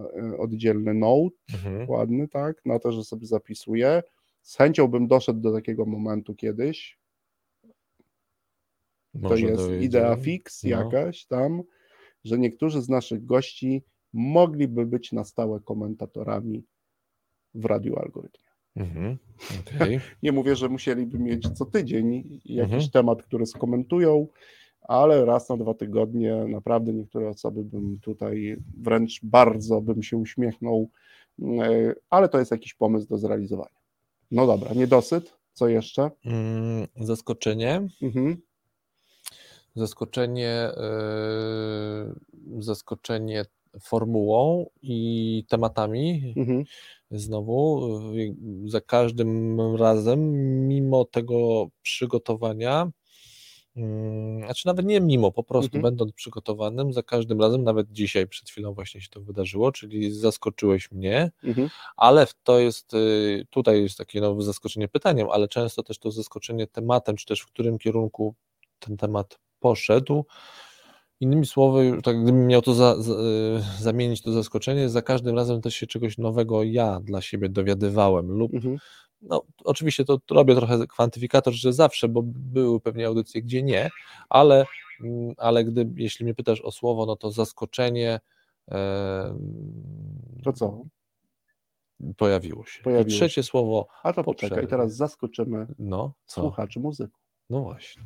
E, oddzielny note, mhm. ładny, tak, na to, że sobie zapisuję. Z chęcią bym doszedł do takiego momentu kiedyś. Może to jest idea fix no. jakaś tam, że niektórzy z naszych gości mogliby być na stałe komentatorami w radiu algorytmie. Mhm. Okay. Nie mówię, że musieliby mieć co tydzień jakiś Mhm. temat, który skomentują, ale raz na dwa tygodnie naprawdę niektóre osoby bym tutaj wręcz bardzo bym się uśmiechnął, e, ale to jest jakiś pomysł do zrealizowania. No dobra, niedosyt, co jeszcze? Mm, zaskoczenie. Mhm. Zaskoczenie, yy, zaskoczenie formułą i tematami. Mhm. Znowu, yy, za każdym razem, mimo tego przygotowania, yy, znaczy nawet nie mimo, po prostu Mhm. będąc przygotowanym, za każdym razem, nawet dzisiaj przed chwilą właśnie się to wydarzyło, czyli zaskoczyłeś mnie, Mhm. ale to jest, y, tutaj jest takie no, zaskoczenie pytaniem, ale często też to zaskoczenie tematem, czy też w którym kierunku ten temat poszedł. Innymi słowy, tak gdybym miał to za, za, y, zamienić to zaskoczenie, za każdym razem też się czegoś nowego ja dla siebie dowiadywałem lub Mhm. no, oczywiście to robię trochę kwantyfikator, że zawsze, bo były pewnie audycje, gdzie nie, ale, mm, ale gdy, jeśli mnie pytasz o słowo, no to zaskoczenie e, To co? pojawiło się. Pojawiło I trzecie słowo, A to Po poczekaj, teraz zaskoczymy no co? słuchaczy muzyką. No właśnie.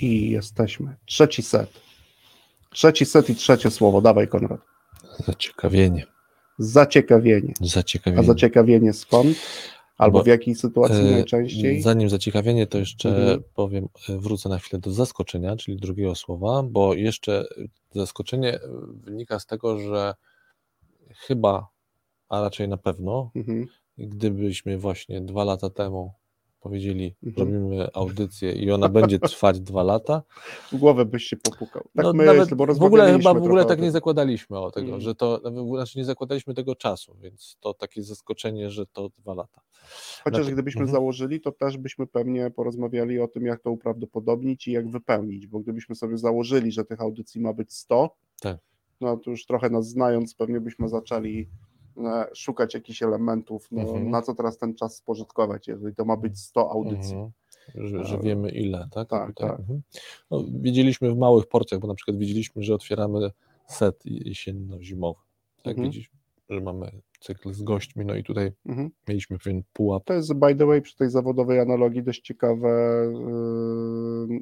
I jesteśmy. Trzeci set. Trzeci set i trzecie słowo. Dawaj, Konrad. Zaciekawienie. Zaciekawienie. Zaciekawienie. A zaciekawienie skąd? Albo Bo, w jakiej sytuacji e, najczęściej? Zanim zaciekawienie, to jeszcze Mhm. powiem, e, wrócę na chwilę do zaskoczenia, czyli drugiego słowa, bo jeszcze zaskoczenie e, wynika z tego, że chyba, a raczej na pewno, Mhm. gdybyśmy właśnie dwa lata temu powiedzieli, Mhm. robimy audycję i ona będzie trwać dwa lata, W głowę byś się popukał. Tak no myślę, nawet bo w ogóle chyba w ogóle tak nie zakładaliśmy o tego, Mm. że to, znaczy nie zakładaliśmy tego czasu, więc to takie zaskoczenie, że to dwa lata. Chociaż Znaczy- gdybyśmy Mhm. założyli, to też byśmy pewnie porozmawiali o tym, jak to uprawdopodobnić i jak wypełnić, bo gdybyśmy sobie założyli, że tych audycji ma być 100, Tak. no to już trochę nas znając, pewnie byśmy zaczęli szukać jakichś elementów, no, Mhm. na co teraz ten czas spożytkować, jeżeli to ma być 100 audycji. Mhm. Że, że E, wiemy ile, tak? tak, Tutaj, tak. mhm. No, wiedzieliśmy w małych porcjach, bo na przykład wiedzieliśmy, że otwieramy set jesienno-zimowy. Tak, Mhm. wiedzieliśmy, że mamy cykl z gośćmi, no i tutaj Mhm. mieliśmy pewien pułap. To jest, by the way, przy tej zawodowej analogii dość ciekawe yy,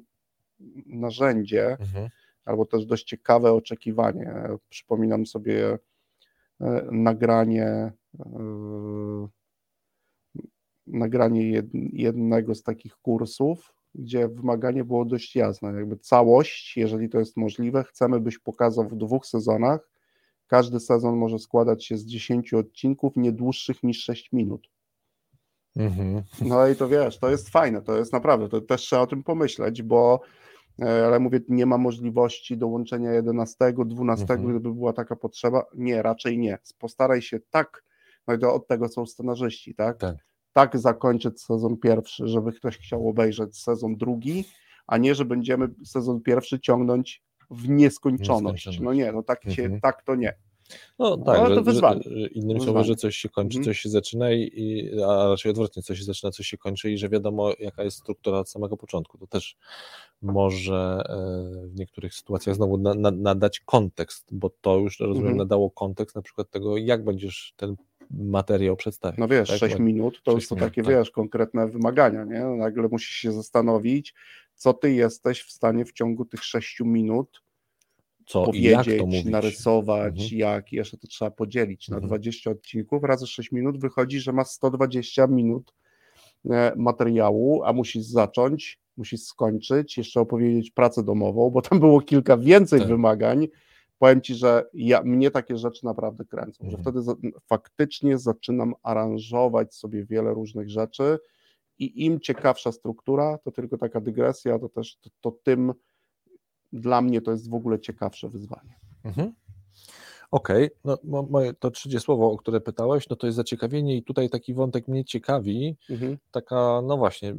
narzędzie, Mhm. albo też dość ciekawe oczekiwanie. Przypominam sobie nagranie e, nagranie jed- jednego z takich kursów, gdzie wymaganie było dość jasne. Jakby całość, jeżeli to jest możliwe, chcemy, byś pokazał w dwóch sezonach. Każdy sezon może składać się z 10 odcinków, nie dłuższych niż 6 minut. Mhm. No i to wiesz, to jest fajne, to jest naprawdę, to też trzeba o tym pomyśleć, bo e, ale mówię, nie ma możliwości dołączenia 11, 12, Mhm. gdyby była taka potrzeba. Nie, raczej nie. Postaraj się tak, no i to od tego są scenarzyści, tak? Tak. Tak zakończyć sezon pierwszy, żeby ktoś chciał obejrzeć sezon drugi, a nie, że będziemy sezon pierwszy ciągnąć w nieskończoność. Nieskończoność. No nie, no tak, się, Mhm. tak to nie. No No, tak, że, to. Że, że innymi Wyzwanie. słowy, że coś się kończy, Mhm. coś się zaczyna, i, a raczej odwrotnie, coś się zaczyna, coś się kończy i że wiadomo, jaka jest struktura od samego początku. To też może e, w niektórych sytuacjach znowu na, na, nadać kontekst, bo to już, rozumiem, Mhm. nadało kontekst na przykład tego, jak będziesz ten materiał przedstawiać. No wiesz, tak? 6 Bo- minut to sześć są minut, takie, tak. wiesz, konkretne wymagania, nie? No Nagle musisz się zastanowić, co ty jesteś w stanie w ciągu tych 6 minut Co i jak to powiedzieć, mówić. narysować, Mhm. jak, jeszcze to trzeba podzielić na Mhm. 20 odcinków, razy 6 minut wychodzi, że masz 120 minut e, materiału, a musisz zacząć, musisz skończyć, jeszcze opowiedzieć pracę domową, bo tam było kilka więcej Tak. wymagań. Powiem ci, że ja, mnie takie rzeczy naprawdę kręcą, że Mhm. wtedy za, faktycznie zaczynam aranżować sobie wiele różnych rzeczy i im ciekawsza struktura, to tylko taka dygresja, to też to, to tym dla mnie to jest w ogóle ciekawsze wyzwanie. Mhm. Okej, no mo- moje to trzecie słowo, o które pytałeś, no to jest zaciekawienie i tutaj taki wątek mnie ciekawi, Mhm. taka, no właśnie,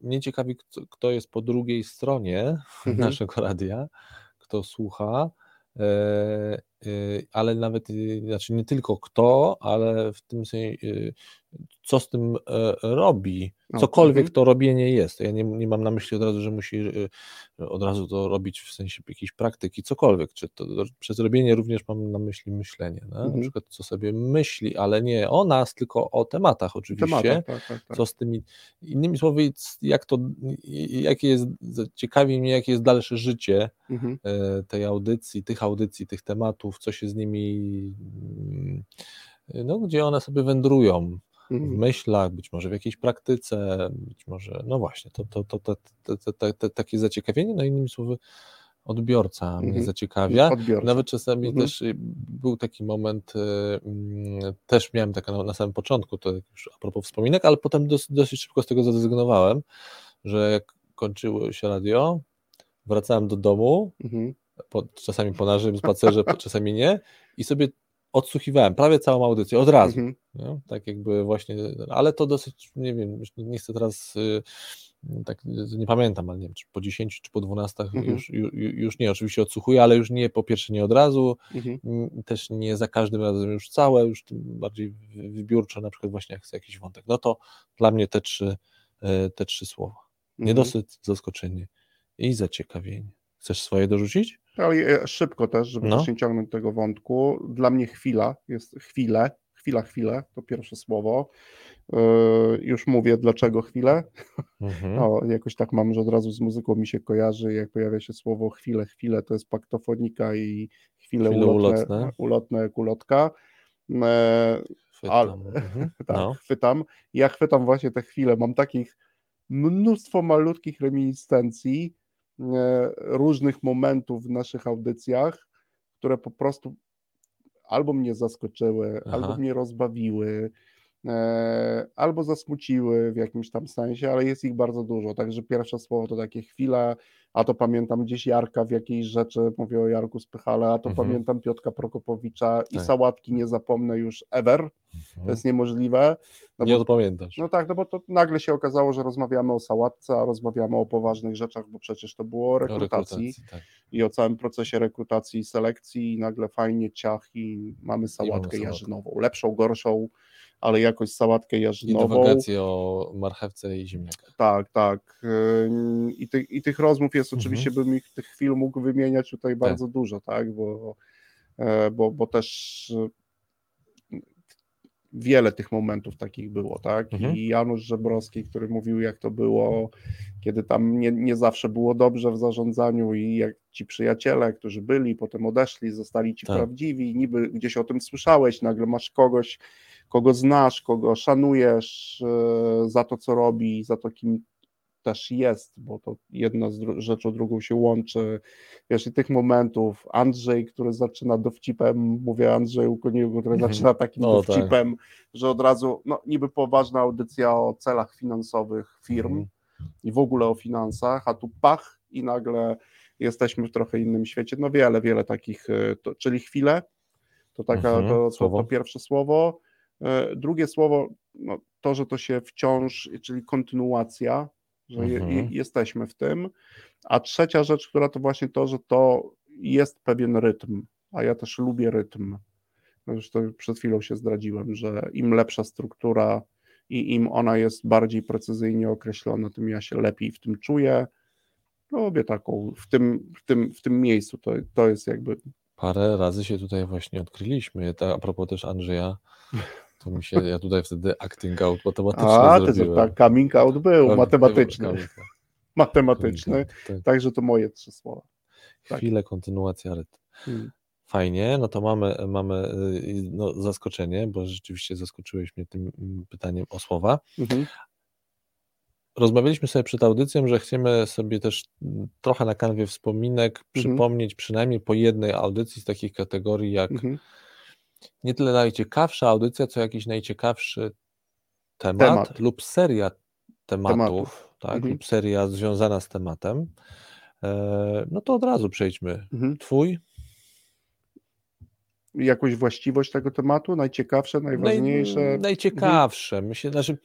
mnie ciekawi, kto, jest po drugiej stronie Mhm. naszego radia, kto słucha, e, ale nawet, e, znaczy nie tylko kto, ale w tym sensie, e, co z tym e, robi, cokolwiek to robienie jest. Ja nie, nie mam na myśli od razu, że musi od razu to robić w sensie jakiejś praktyki, cokolwiek, czy to przez robienie również mam na myśli myślenie, no? na Mhm. przykład co sobie myśli, ale nie o nas, tylko o tematach oczywiście, Tematach, tak, tak, tak. co z tymi, innymi słowy, jak to, jakie jest, ciekawi mnie, jakie jest dalsze życie Mhm. e, tej audycji, tych audycji, tych tematów, klientów, co się z nimi, mm, no gdzie one sobie wędrują, w mhm. myślach, być może w jakiejś praktyce, być może, no właśnie, to, to, to, to, to, to, to takie zaciekawienie, no innymi słowy, odbiorca mm -hmm. mnie mhm. zaciekawia. Odbiorca. Nawet czasami mm -hmm. też y, był taki moment, y, mm, też miałem taką na, no, na, samym początku, to już a propos wspominek, ale potem dosyć, dosyć szybko z tego zrezygnowałem, że jak kończyło się radio, wracałem do domu, -hmm po, czasami po naszym spacerze, po- czasami nie, i sobie odsłuchiwałem prawie całą audycję od razu. Mhm. Tak jakby właśnie, ale to dosyć, nie wiem, nie chcę teraz, y, tak nie pamiętam, ale nie wiem, czy po 10 czy po 12 Mhm. już, już, już nie, oczywiście odsłuchuję, ale już nie, po pierwsze nie od razu, Mhm. też nie za każdym razem już całe, już tym bardziej wy- wybiórczo, na przykład właśnie jak chcę jakiś wątek. No to dla mnie te trzy, y, te trzy słowa. Mhm. Niedosyt, zaskoczenie i zaciekawienie. Chcesz swoje dorzucić? Ale e, szybko też, żeby No. nie ciągnąć tego wątku. Dla mnie chwila jest chwilę, chwila, chwilę, to pierwsze słowo. Yy, już mówię, dlaczego chwilę. Mhm. No, jakoś tak mam, że od razu z muzyką mi się kojarzy, jak pojawia się słowo chwilę, chwilę, to jest paktofonika i chwile, chwile ulotne, ulotne, ulotne jak ulotka. Yy, ale, mhm. tak, no. chwytam. Ja chwytam właśnie te chwile, mam takich mnóstwo malutkich reminiscencji, różnych momentów w naszych audycjach, które po prostu albo mnie zaskoczyły, Aha. albo mnie rozbawiły, e, albo zasmuciły w jakimś tam sensie, ale jest ich bardzo dużo. Także pierwsze słowo to takie chwile, a to pamiętam gdzieś Jarka w jakiejś rzeczy, mówię o Jarku Spychale, a to mhm. pamiętam Piotka Prokopowicza i tak. sałatki nie zapomnę już ever. Mhm. To jest niemożliwe. No nie bo, pamiętasz. No tak, no bo to nagle się okazało, że rozmawiamy o sałatce, a rozmawiamy o poważnych rzeczach, bo przecież to było o rekrutacji, o rekrutacji tak. i o całym procesie rekrutacji i selekcji i nagle fajnie ciach i mamy sałatkę I jarzynową. Lepszą, gorszą, ale jakoś sałatkę jarzynową. I o marchewce i ziemniakach. Tak, tak. I, ty, I tych rozmów jest mhm. oczywiście, bym ich tych chwil mógł wymieniać tutaj tak. bardzo dużo, tak, bo, e, bo, bo też wiele tych momentów takich było, tak? Mhm. I Janusz Żebrowski, który mówił, jak to było, kiedy tam nie, nie zawsze było dobrze w zarządzaniu i jak ci przyjaciele, którzy byli, potem odeszli, zostali ci tak. prawdziwi, niby gdzieś o tym słyszałeś, nagle masz kogoś, kogo znasz, kogo szanujesz e, za to, co robi, za to, kim też jest, bo to jedna z rzeczą drugą się łączy. Wiesz, i tych momentów, Andrzej, który zaczyna dowcipem, mówię Andrzeju Koniugu, który mhm. zaczyna takim no, dowcipem, tak. że od razu, no niby poważna audycja o celach finansowych firm mhm. i w ogóle o finansach, a tu pach i nagle jesteśmy w trochę innym świecie. No wiele, wiele takich, e, to, czyli chwilę, to taka, mhm. to, to, to pierwsze słowo. E, drugie słowo, no, to, że to się wciąż, czyli kontynuacja, że mhm. je, jesteśmy w tym. A trzecia rzecz, która to właśnie to, że to jest pewien rytm, a ja też lubię rytm. Zresztą przed chwilą się zdradziłem, że im lepsza struktura i im ona jest bardziej precyzyjnie określona, tym ja się lepiej w tym czuję. Lubię taką, w tym, w tym, w tym miejscu, to, to jest jakby... Parę razy się tutaj właśnie odkryliśmy, a propos też Andrzeja, to mi się, ja tutaj wtedy acting out matematycznie A, to tak, coming out był, matematyczny. Matematyczny, tak. także to moje trzy słowa. Tak. Chwilę, kontynuacja rytm. Hmm. Fajnie, no to mamy, mamy y, no, zaskoczenie, bo rzeczywiście zaskoczyłeś mnie tym mm, pytaniem o słowa. Mhm. Rozmawialiśmy sobie przed audycją, że chcemy sobie też mm, trochę na kanwie wspominek mhm. przypomnieć przynajmniej po jednej audycji z takich kategorii jak mhm nie tyle najciekawsza audycja, co jakiś najciekawszy temat, temat. lub seria tematów, tematów. Tak, mhm. lub seria związana z tematem. E, no to od razu przejdźmy. Mhm. Twój? Jakąś właściwość tego tematu? Najciekawsze, najważniejsze? Naj, najciekawsze, myślę, znaczy,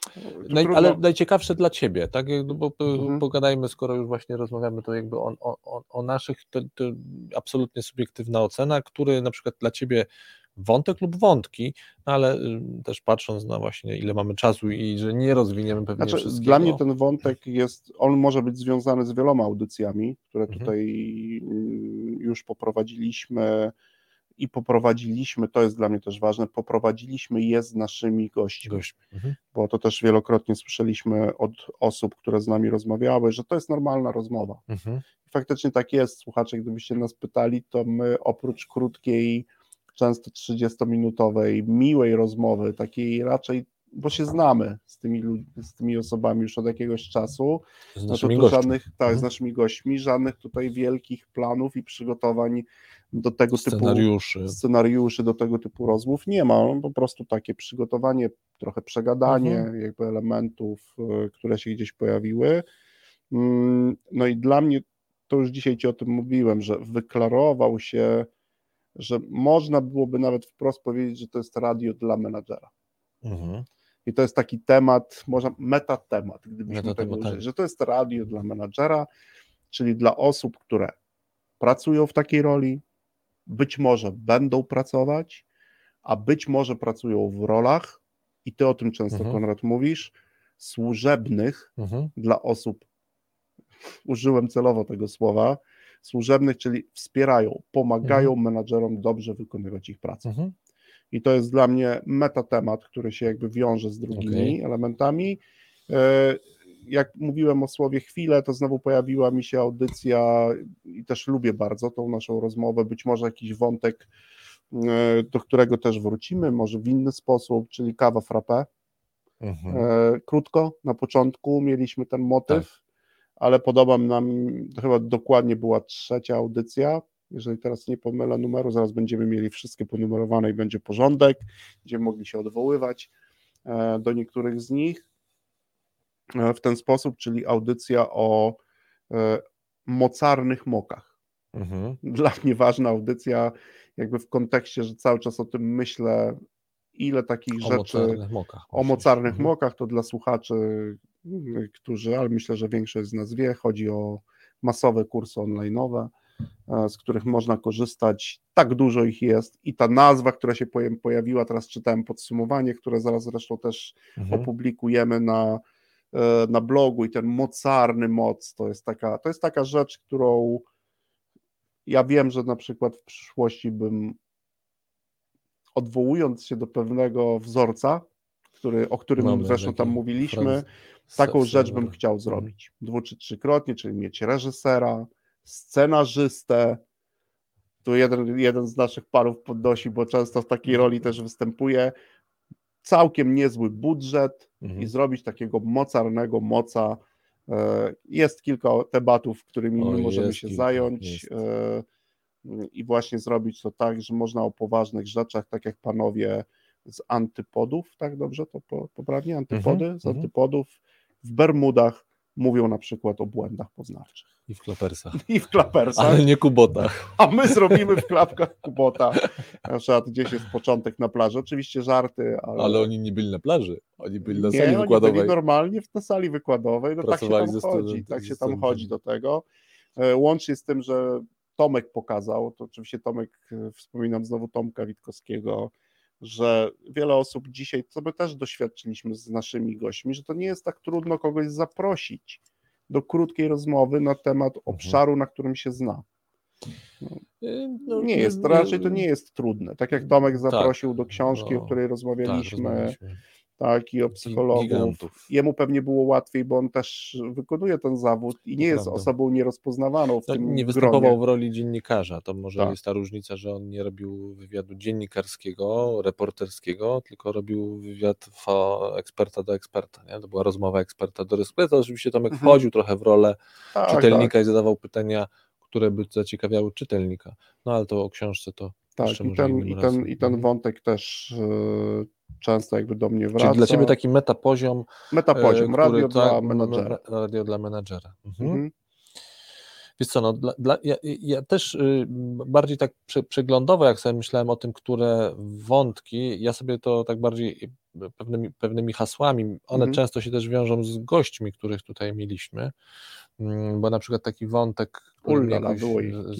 naj, ale najciekawsze dla ciebie, tak? Bo mhm. pogadajmy, skoro już właśnie rozmawiamy, to jakby o, o, o naszych, to, to absolutnie subiektywna ocena, który na przykład dla ciebie wątek lub wątki, no ale y, też patrząc na właśnie ile mamy czasu i że nie rozwiniemy pewnie znaczy, wszystkiego. Dla mnie ten wątek jest, on może być związany z wieloma audycjami, które mhm. tutaj mhm. już poprowadziliśmy i poprowadziliśmy, to jest dla mnie też ważne, poprowadziliśmy je z naszymi gośćmi, gośćmi. Mhm. bo to też wielokrotnie słyszeliśmy od osób, które z nami rozmawiały, że to jest normalna rozmowa. Mhm. Faktycznie tak jest, słuchacze, gdybyście nas pytali, to my oprócz krótkiej często 30-minutowej, miłej rozmowy, takiej raczej, bo się znamy z tymi, z tymi osobami już od jakiegoś czasu. Z no naszymi no żadnych, tak, mhm. z naszymi gośćmi, żadnych tutaj wielkich planów i przygotowań do tego scenariuszy. typu scenariuszy, do tego typu rozmów nie ma. Po prostu takie przygotowanie, trochę przegadanie mhm. jakby elementów, e, które się gdzieś pojawiły. Mm, no i dla mnie, to już dzisiaj Ci o tym mówiłem, że wyklarował się że można byłoby nawet wprost powiedzieć, że to jest radio dla menadżera. Mhm. I to jest taki temat, może metatemat, gdybyśmy meta tego użyli, tak. że to jest radio dla menadżera, czyli dla osób, które pracują w takiej roli, być może będą pracować, a być może pracują w rolach, i ty o tym często, mhm. Konrad, mówisz, służebnych mhm. dla osób, użyłem celowo tego słowa, służebnych, czyli wspierają, pomagają mhm. menadżerom dobrze wykonywać ich pracę. Mhm. I to jest dla mnie metatemat, który się jakby wiąże z drugimi okay. elementami. E, jak mówiłem o słowie chwilę, to znowu pojawiła mi się audycja i też lubię bardzo tą naszą rozmowę. Być może jakiś wątek, e, do którego też wrócimy, może w inny sposób, czyli kawa frappe. Mhm. E, krótko, na początku mieliśmy ten motyw, tak. Ale podoba nam, chyba dokładnie była trzecia audycja, jeżeli teraz nie pomylę numeru, zaraz będziemy mieli wszystkie ponumerowane i będzie porządek, będziemy mogli się odwoływać e, do niektórych z nich e, w ten sposób, czyli audycja o e, mocarnych mokach. Mhm. Dla mnie ważna audycja, jakby w kontekście, że cały czas o tym myślę, ile takich o rzeczy mocarnych mokach, o mocarnych mhm. mokach, to dla słuchaczy, którzy, ale myślę, że większość z nas wie, chodzi o masowe kursy online'owe, E, z których można korzystać. Tak dużo ich jest i ta nazwa, która się pojawiła, teraz czytałem podsumowanie, które zaraz zresztą też mhm. opublikujemy na, e, na blogu i ten mocarny moc to jest taka, to jest taka rzecz, którą ja wiem, że na przykład w przyszłości bym odwołując się do pewnego wzorca, który, o którym Mamy zresztą tam mówiliśmy, taką rzecz bym chciał mhm. zrobić. Dwu czy trzykrotnie, czyli mieć reżysera, scenarzystę. Tu jeden, jeden z naszych parów podnosi, bo często w takiej roli też występuje. Całkiem niezły budżet mhm. i zrobić takiego mocarnego moca. E, jest kilka tematów, którymi o, my możemy się kilka, zająć e, i właśnie zrobić to tak, że można o poważnych rzeczach, tak jak panowie z antypodów, tak dobrze to poprawnie, antypody, mhm, z mhm. antypodów w Bermudach mówią na przykład o błędach poznawczych. I w klapersach. I w klapersach. Ale nie kubotach. A my zrobimy w klapkach kubota. Na przykład gdzieś jest początek na plaży. Oczywiście żarty, ale... Ale oni nie byli na plaży. Oni byli na nie, sali wykładowej. Nie, byli normalnie na sali wykładowej. No tak się tam chodzi. Tak się tam chodzi do tego. E, łącznie z tym, że Tomek pokazał, to oczywiście Tomek, e, wspominam znowu Tomka Witkowskiego, że wiele osób dzisiaj, co my też doświadczyliśmy z naszymi gośćmi, że to nie jest tak trudno kogoś zaprosić do krótkiej rozmowy na temat mhm. obszaru, na którym się zna. No, y, no, nie jest, raczej to nie jest trudne. Tak jak Tomek tak. zaprosił tak, do książki, no, o której rozmawialiśmy. Tak, tak, i o psychologów. Gigantów. Jemu pewnie było łatwiej, bo on też wykonuje ten zawód i nie to jest osobą nierozpoznawaną w no, tym Nie występował gronie. w roli dziennikarza, to może tak. jest ta różnica, że on nie robił wywiadu dziennikarskiego, reporterskiego, tylko robił wywiad eksperta do eksperta, nie? to była rozmowa eksperta do eksperta, oczywiście Tomek mhm. wchodził trochę w rolę tak, czytelnika tak. i zadawał pytania, które by zaciekawiały czytelnika, no ale to o książce to tak, i ten, i, ten, i ten mhm. wątek też yy, często jakby do mnie wraca. Czyli dla Ciebie taki metapoziom. Metapoziom, yy, radio dla menadżera. Radio dla menadżera. Mhm. Mhm. Wiesz co, no, dla, dla, ja, ja, też y, bardziej tak prze, przeglądowo, jak sobie myślałem o tym, które wątki, ja sobie to tak bardziej pewnymi, pewnymi hasłami, one mhm. często się też wiążą z gośćmi, których tutaj mieliśmy, mm, bo na przykład taki wątek, który jakoś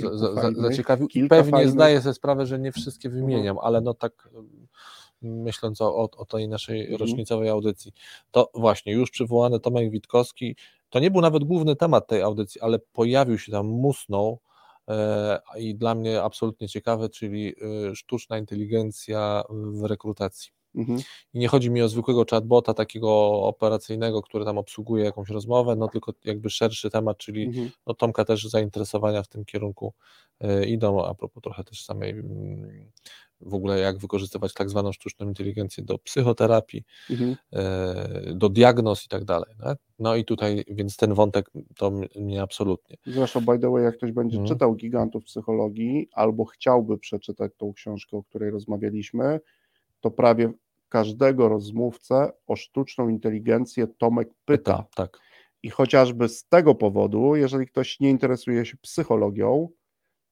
za, za, zaciekawił pewnie fajnych. zdaję sobie sprawę, że nie wszystkie mhm. wymieniam, ale no tak myśląc o, o tej naszej mhm. rocznicowej audycji, to właśnie już przywołany Tomek Witkowski, to nie był nawet główny temat tej audycji, ale pojawił się tam, musnął e, i dla mnie absolutnie ciekawy, czyli e, sztuczna inteligencja w rekrutacji. Mhm. I nie chodzi mi o zwykłego chatbota takiego operacyjnego, który tam obsługuje jakąś rozmowę, no tylko jakby szerszy temat, czyli mhm. no Tomka też zainteresowania w tym kierunku e, idą, a propos trochę też samej mm, w ogóle jak wykorzystywać tak zwaną sztuczną inteligencję do psychoterapii, mhm. E, do diagnoz i tak dalej. Tak? No i tutaj, więc ten wątek to mnie absolutnie. Zresztą, by the way, jak ktoś będzie mhm. czytał Gigantów Psychologii albo chciałby przeczytać tą książkę, o której rozmawialiśmy, to prawie każdego rozmówcę o sztuczną inteligencję Tomek pyta. pyta tak. I chociażby z tego powodu, jeżeli ktoś nie interesuje się psychologią,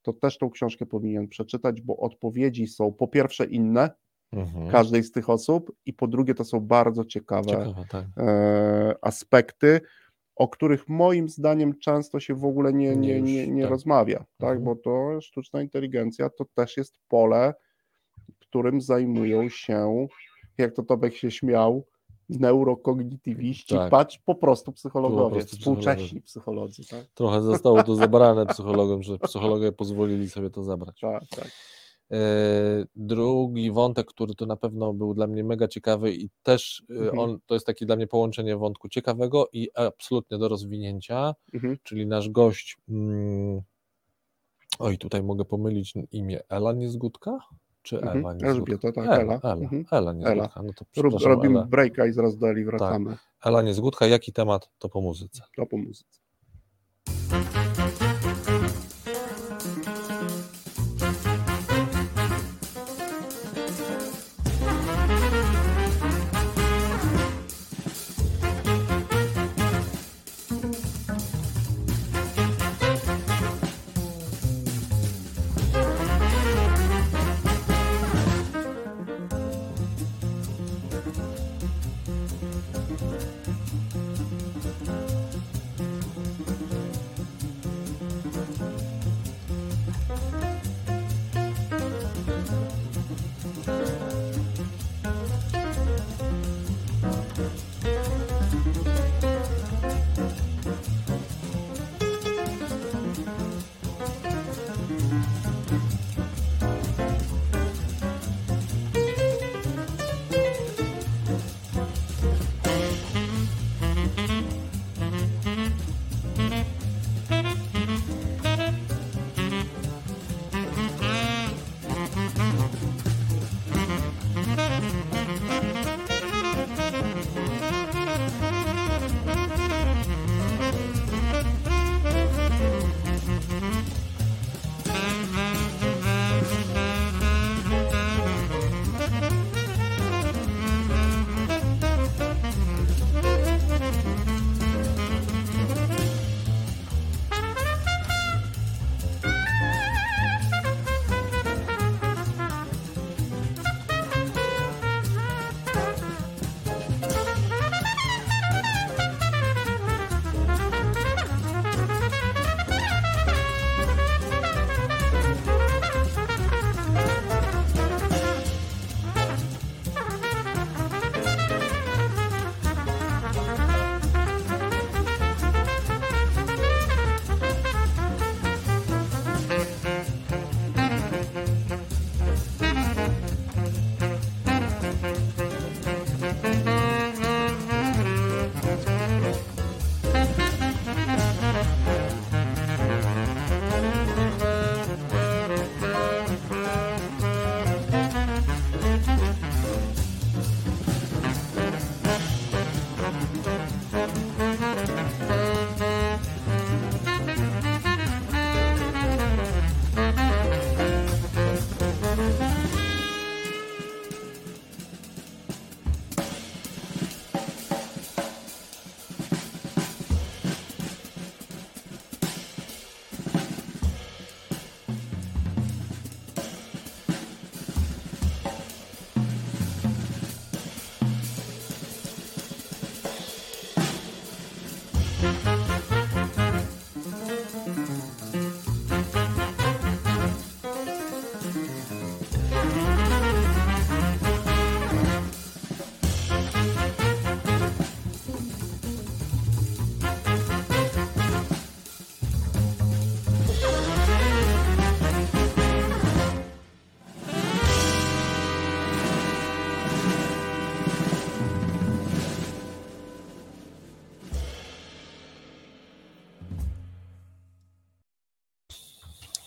to też tą książkę powinien przeczytać, bo odpowiedzi są po pierwsze inne mhm. każdej z tych osób i po drugie to są bardzo ciekawe, ciekawe tak. e, aspekty, o których moim zdaniem często się w ogóle nie, nie, nie, nie tak. rozmawia, tak? Mhm. bo to sztuczna inteligencja to też jest pole, którym zajmują się, jak to Tobek się śmiał, neurokognitywiści, tak. patrz po prostu psychologowie, po prostu współcześni psycholodzy. Tak? Trochę zostało to zabrane psychologom, że psychologowie pozwolili sobie to zabrać. Tak, tak. Drugi wątek, który to na pewno był dla mnie mega ciekawy i też mhm. on, to jest takie dla mnie połączenie wątku ciekawego i absolutnie do rozwinięcia, mhm. czyli nasz gość, mm, oj tutaj mogę pomylić imię, Ela Niezgódka? Czy mhm. Ewa Niezgódka? Elżbieta, tak, Ela. Ela, Ela, mhm. Ela Niezgódka. No to Robimy Ela. breaka i zaraz do Eli wracamy. Tak. Ela Niezgódka, jaki temat? To po muzyce. To po muzyce.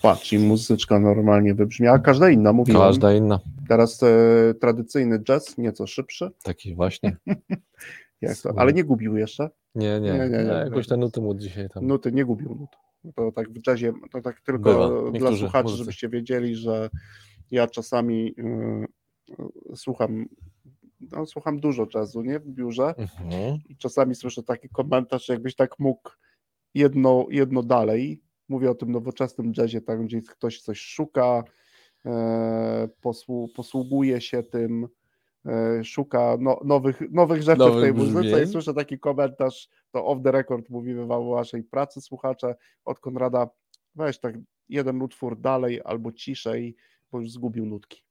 Patrz, i muzyczka normalnie wybrzmiała, każda inna, mówiłem. Każda inna. Teraz e, tradycyjny jazz, nieco szybszy. Taki właśnie. Jak to? Ale nie gubił jeszcze? Nie, nie, nie, nie, nie. jakoś te nuty mu dzisiaj tam. Nuty, nie gubił nut. To tak w jazzie, to tak tylko dla słuchaczy, muzycy. żebyście wiedzieli, że ja czasami y, słucham no, słucham dużo jazzu, nie? W biurze mhm. i czasami słyszę taki komentarz, jakbyś tak mógł jedno, jedno dalej, Mówię o tym nowoczesnym jazzie, tam gdzie ktoś coś szuka, e, posługuje się tym, e, szuka no, nowych, nowych rzeczy w tej muzyce i słyszę taki komentarz, to off the record mówimy wam o waszej pracy słuchacze od Konrada, weź tak jeden utwór dalej albo ciszej, bo już zgubił nutki.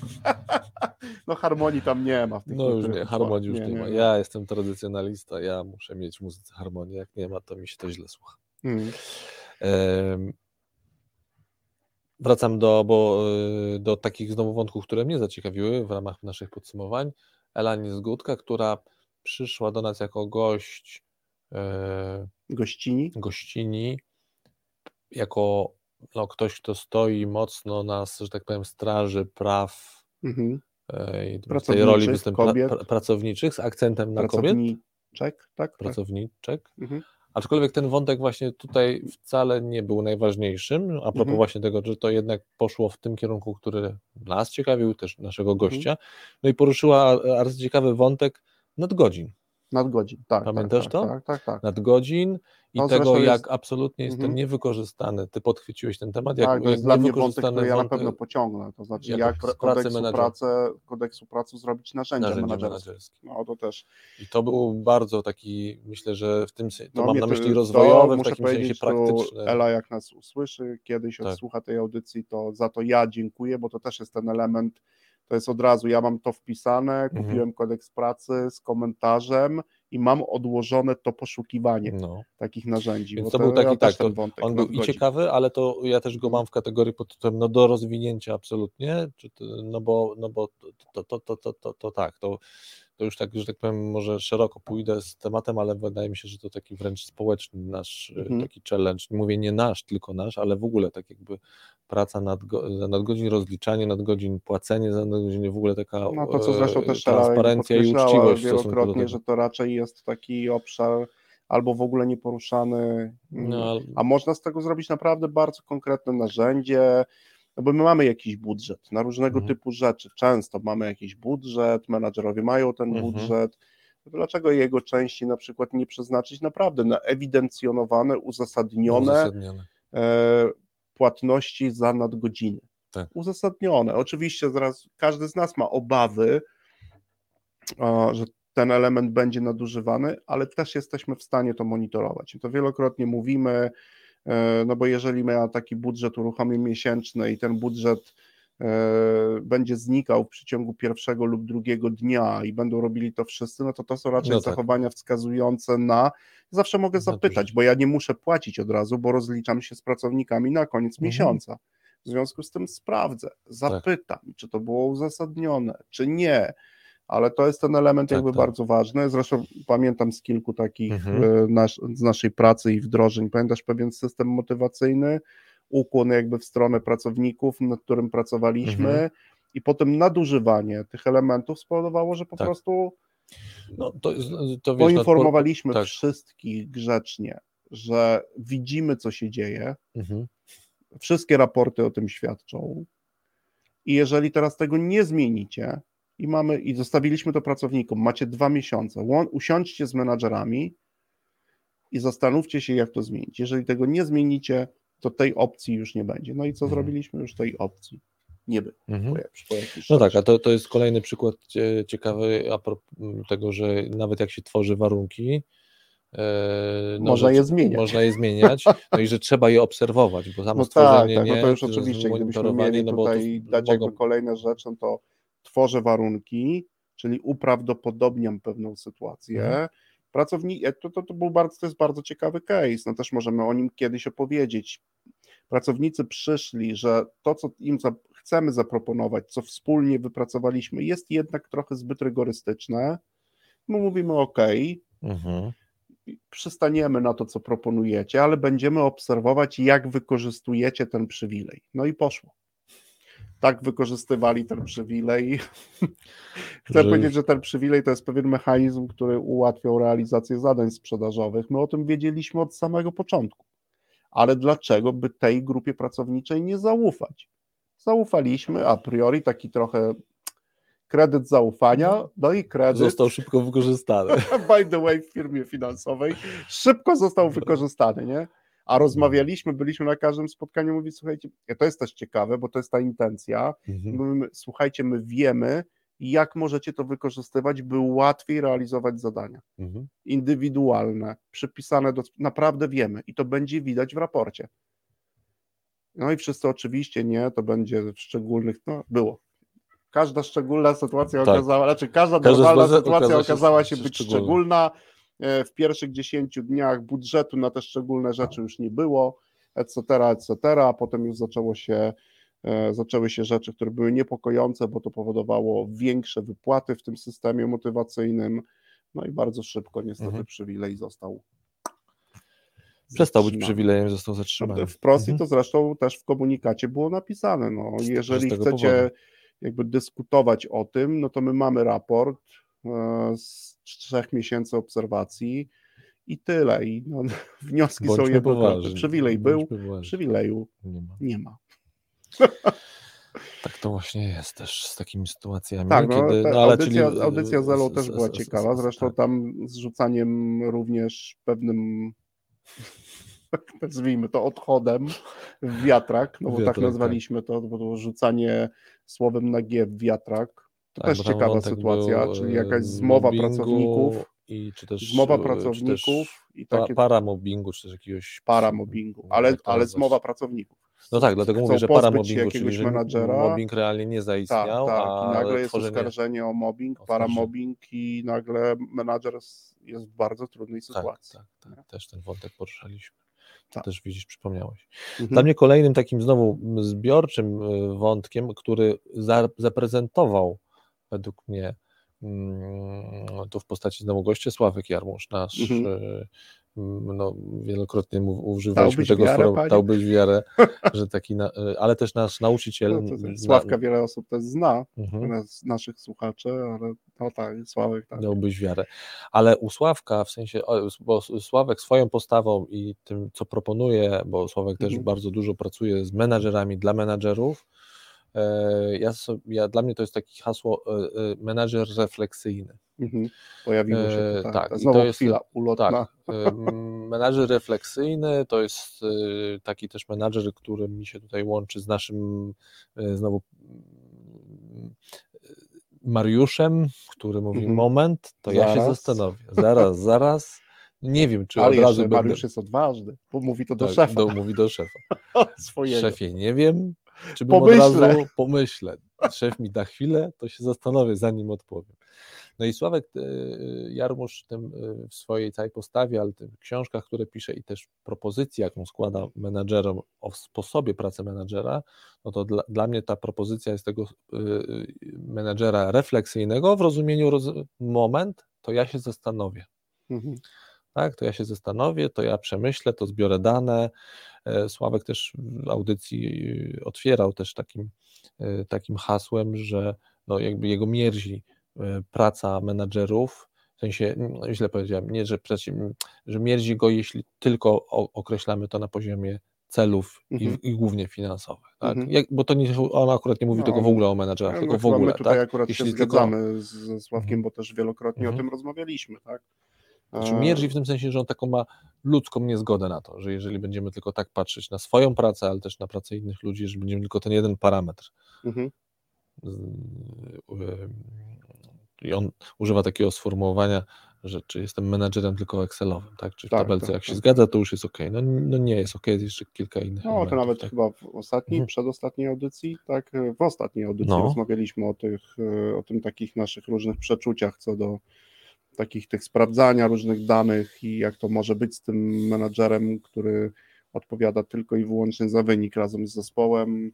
no harmonii tam nie ma. no już nie, harmonii już nie, nie, ma. Ja jestem tradycjonalista, ja muszę mieć w muzyce harmonię, jak nie ma, to mi się to źle słucha. Hmm. wracam do, bo, y, do takich znowu wątków, które mnie zaciekawiły w ramach naszych podsumowań. Elani Zgódka, która przyszła do nas jako gość e, Gościni. gościni, jako no, ktoś, kto stoi mocno na, że tak powiem, straży praw Mhm. e, w tej roli występ pra, pracowniczych z akcentem na kobiet, Pracowniczek, tak? tak. pracowniczek. Mhm. Aczkolwiek ten wątek właśnie tutaj wcale nie był najważniejszym, a propos Mhm. właśnie tego, że to jednak poszło w tym kierunku, który nas ciekawił, też naszego Mhm. gościa. No i poruszyła arcyciekawy wątek nadgodzin. Nadgodzin, tak. Pamiętasz tak, to? Tak, tak, tak. Nadgodzin i No, tego, jak jest- absolutnie jest Mhm. niewykorzystane. Ty podchwyciłeś ten temat, jak, tak, to jest dla mnie wątek, niewykorzystany który ja na pewno pociągnę. To znaczy, jak z kodeksu pracy, kodeksu pracy zrobić narzędzia, narzędzie menedżerskie. menedżerskie. No to też. I to był bardzo taki, myślę, że w tym sensie, to No, mam na myśli to rozwojowy, w takim sensie praktyczny. Ela, jak nas usłyszy, kiedyś Tak. odsłucha tej audycji, to za to ja dziękuję, bo to też jest ten element, to jest od razu, ja mam to wpisane, Mhm. kupiłem kodeks pracy z komentarzem i mam odłożone to poszukiwanie No. takich narzędzi. Więc to był taki, ja tak, to On był i ciekawy, ale to ja też go mam w kategorii pod tytułem no do rozwinięcia absolutnie, to, no bo, no bo to, to, to, to, to, to tak, to, to już tak, że tak powiem, może szeroko pójdę z tematem, ale wydaje mi się, że to taki wręcz społeczny nasz y, Mhm. taki challenge, mówię nie nasz, tylko nasz, ale w ogóle tak jakby praca nad, go- nad godzin, rozliczanie nad godzin, płacenie za nadgodziny, w ogóle taka No to co zresztą e, też transparencja i uczciwość wielokrotnie, że to raczej jest taki obszar albo w ogóle nieporuszany, No, ale- a można z tego zrobić naprawdę bardzo konkretne narzędzie, no bo my mamy jakiś budżet na różnego Mhm. typu rzeczy. Często mamy jakiś budżet, menadżerowie mają ten Mhm. budżet. Dlaczego jego części na przykład nie przeznaczyć naprawdę na ewidencjonowane, uzasadnione uzasadnione. e, płatności za nadgodziny? Tak. Uzasadnione. Oczywiście zaraz każdy z nas ma obawy, a, że ten element będzie nadużywany, ale też jesteśmy w stanie to monitorować. I to wielokrotnie mówimy, no bo jeżeli my taki budżet uruchomimy miesięczny i ten budżet e, będzie znikał w przeciągu pierwszego lub drugiego dnia i będą robili to wszyscy, no to to są raczej No tak. zachowania wskazujące na. Zawsze mogę zapytać, bo ja nie muszę płacić od razu, bo rozliczam się z pracownikami na koniec Mhm. miesiąca. W związku z tym sprawdzę, zapytam, czy to było uzasadnione, czy nie. Ale to jest ten element Tak, jakby tak. bardzo ważny. Zresztą pamiętam z kilku takich Mhm. nasz, z naszej pracy i wdrożeń. Pamiętasz pewien system motywacyjny, ukłon jakby w stronę pracowników, nad którym pracowaliśmy, Mhm. i potem nadużywanie tych elementów spowodowało, że po Tak. prostu No, to, to wiesz, no, poinformowaliśmy tak. wszystkich grzecznie, że widzimy, co się dzieje, Mhm. wszystkie raporty o tym świadczą. I jeżeli teraz tego nie zmienicie i mamy i zostawiliśmy to pracownikom, macie dwa miesiące, usiądźcie z menadżerami i zastanówcie się, jak to zmienić. Jeżeli tego nie zmienicie, to tej opcji już nie będzie. No i co Mhm. zrobiliśmy? Już tej opcji nie było. Mhm. No tak, a to, to jest kolejny przykład cie- ciekawy a propos tego, że nawet jak się tworzy warunki, e, no, Można je zmieniać. Można je zmieniać, no i że trzeba je obserwować, bo samo No tak, tak, no to już oczywiście, gdybyśmy mieli no tutaj dać mogą- kolejne rzeczy, no to tworzę warunki, czyli uprawdopodobniam pewną sytuację. Mhm. Pracownik, to, to, to, był bardzo, to jest bardzo ciekawy case, no też możemy o nim kiedyś opowiedzieć. Pracownicy przyszli, że to, co im za, chcemy zaproponować, co wspólnie wypracowaliśmy, jest jednak trochę zbyt rygorystyczne. My mówimy OK, Mhm. przystaniemy na to, co proponujecie, ale będziemy obserwować, jak wykorzystujecie ten przywilej. No i poszło. Tak wykorzystywali ten przywilej. Chcę Że- powiedzieć, że ten przywilej to jest pewien mechanizm, który ułatwiał realizację zadań sprzedażowych. My o tym wiedzieliśmy od samego początku. Ale dlaczego by tej grupie pracowniczej nie zaufać? Zaufaliśmy a priori taki trochę kredyt zaufania, no i kredyt Został szybko wykorzystany. by the way, w firmie finansowej, szybko został wykorzystany, nie? A rozmawialiśmy, byliśmy na każdym spotkaniu, mówi, słuchajcie, to jest też ciekawe, bo to jest ta intencja. Mhm. Mówimy, słuchajcie, my wiemy, jak możecie to wykorzystywać, by łatwiej realizować zadania Mhm. indywidualne, przypisane do. Naprawdę wiemy i to będzie widać w raporcie. No i wszyscy oczywiście nie, to będzie w szczególnych. No, było. Każda szczególna sytuacja Tak. okazała, znaczy każda Każda normalna sytuacja sytuacja okazała się okazała się być szczególna. szczególna. E, W pierwszych 10 dniach budżetu na te szczególne rzeczy już nie było, etc., etc., a potem już zaczęło się e, zaczęły się rzeczy, które były niepokojące, bo to powodowało większe wypłaty w tym systemie motywacyjnym. No i bardzo szybko niestety mhm. przywilej został. Przestał być przywilejem, został zatrzymany. Wprost mhm. i to zresztą też w komunikacie było napisane. No, jeżeli chcecie powodu. jakby dyskutować o tym, no to my mamy raport e, z trzech miesięcy obserwacji i tyle. I no, wnioski Bądźmy są jednokrotne. Przywilej był, przywileju nie ma. Nie ma. Tak to właśnie jest też z takimi sytuacjami. Tak, no, kiedy, no, ale audycja, czyli... audycja Zelo też była ciekawa, zresztą tak. tam z rzucaniem również pewnym nazwijmy to odchodem w wiatrak, no bo tak tak nazwaliśmy to, bo to rzucanie słowem na G w wiatrak. To tak, też ciekawa sytuacja, był, czyli jakaś zmowa pracowników i czy też zmowa pracowników czy też i takie paramobbingu, czy też jakiegoś paramobbingu, ale, ale zmowa pracowników. No tak, dlatego mówię, że paramobbingu, czyli że menadżera. mobbing realnie nie zaistniał, tak, tak. I nagle jest tworzenie... oskarżenie o mobbing, paramobbing i nagle menadżer jest w bardzo trudnej tak, sytuacji. Tak, tak, tak. też ten wątek poruszaliśmy. Tak. Też widzisz, przypomniałeś. Mhm. Dla mnie kolejnym takim znowu zbiorczym y, wątkiem, który zaprezentował według mnie mm, tu w postaci znowu gościa Sławek Jarmusz, nasz mhm. Y, no, wielokrotnie używaliśmy tego słowa, dałbyś wiarę, że taki, na, ale też nasz nauczyciel. No, Sławka wiele osób też zna, mhm. z naszych słuchaczy, ale no tak, Sławek tak. Dałbyś wiarę. Ale u Sławka, w sensie, bo Sławek swoją postawą i tym, co proponuje, bo Sławek mhm. też bardzo dużo pracuje z menadżerami dla menadżerów, e, ja, ja, dla mnie to jest takie hasło e, e, menadżer refleksyjny. Mhm. Pojawiło się to, tak. tak. Znowu to jest, chwila ulotna. Tak, menadżer refleksyjny to jest taki też menadżer, który mi się tutaj łączy z naszym znowu Mariuszem, który mówi mhm. moment, to zaraz. ja się zastanowię. Zaraz, zaraz. Nie wiem, czy Ale od razu będę... Mariusz jest odważny, bo mówi to do tak, szefa. Do, mówi do szefa. Swojego. Szefie, nie wiem, czy bym pomyślę. od razu pomyślę. Szef mi da chwilę, to się zastanowię, zanim odpowiem. No i Sławek e, Jarmusz tym, e, w swojej całej postawie, ale w książkach, które pisze i też propozycji, jaką składa menadżerom o sposobie pracy menadżera, no to dla, dla mnie ta propozycja jest tego e, menadżera refleksyjnego w rozumieniu roz, moment, to ja się zastanowię. Mhm. Tak, to ja się zastanowię, to ja przemyślę, to zbiorę dane. Sławek też w audycji otwierał też takim, takim hasłem, że no jakby jego mierzi E, praca menadżerów, w sensie, no źle powiedziałem, nie, że, że mierzi go, jeśli tylko określamy to na poziomie celów mhm. i, i, głównie finansowych. Tak? Mhm. Jak, bo to nie, on akurat nie mówi no, tego w ogóle o menadżerach, no, tylko w ogóle. My tutaj tak? akurat jeśli się zgadzamy tylko... ze Sławkiem, mhm. bo też wielokrotnie o tym rozmawialiśmy. Tak? Znaczy mierzi w tym sensie, że on taką ma ludzką niezgodę na to, że jeżeli będziemy tylko tak patrzeć na swoją pracę, ale też na pracę innych ludzi, że będziemy tylko ten jeden parametr mhm. I on używa takiego sformułowania, że czy jestem menadżerem tylko Excelowym, tak? Czy w tak, tabelce tak, jak tak. się zgadza, to już jest ok. No, no nie jest ok, jest jeszcze kilka innych. No to nawet tak? chyba w ostatniej, mhm. przedostatniej audycji, tak, w ostatniej audycji no. rozmawialiśmy o tych, e, o tym takich naszych różnych przeczuciach co do takich tych sprawdzania różnych danych i jak to może być z tym menadżerem, który odpowiada tylko i wyłącznie za wynik razem z zespołem,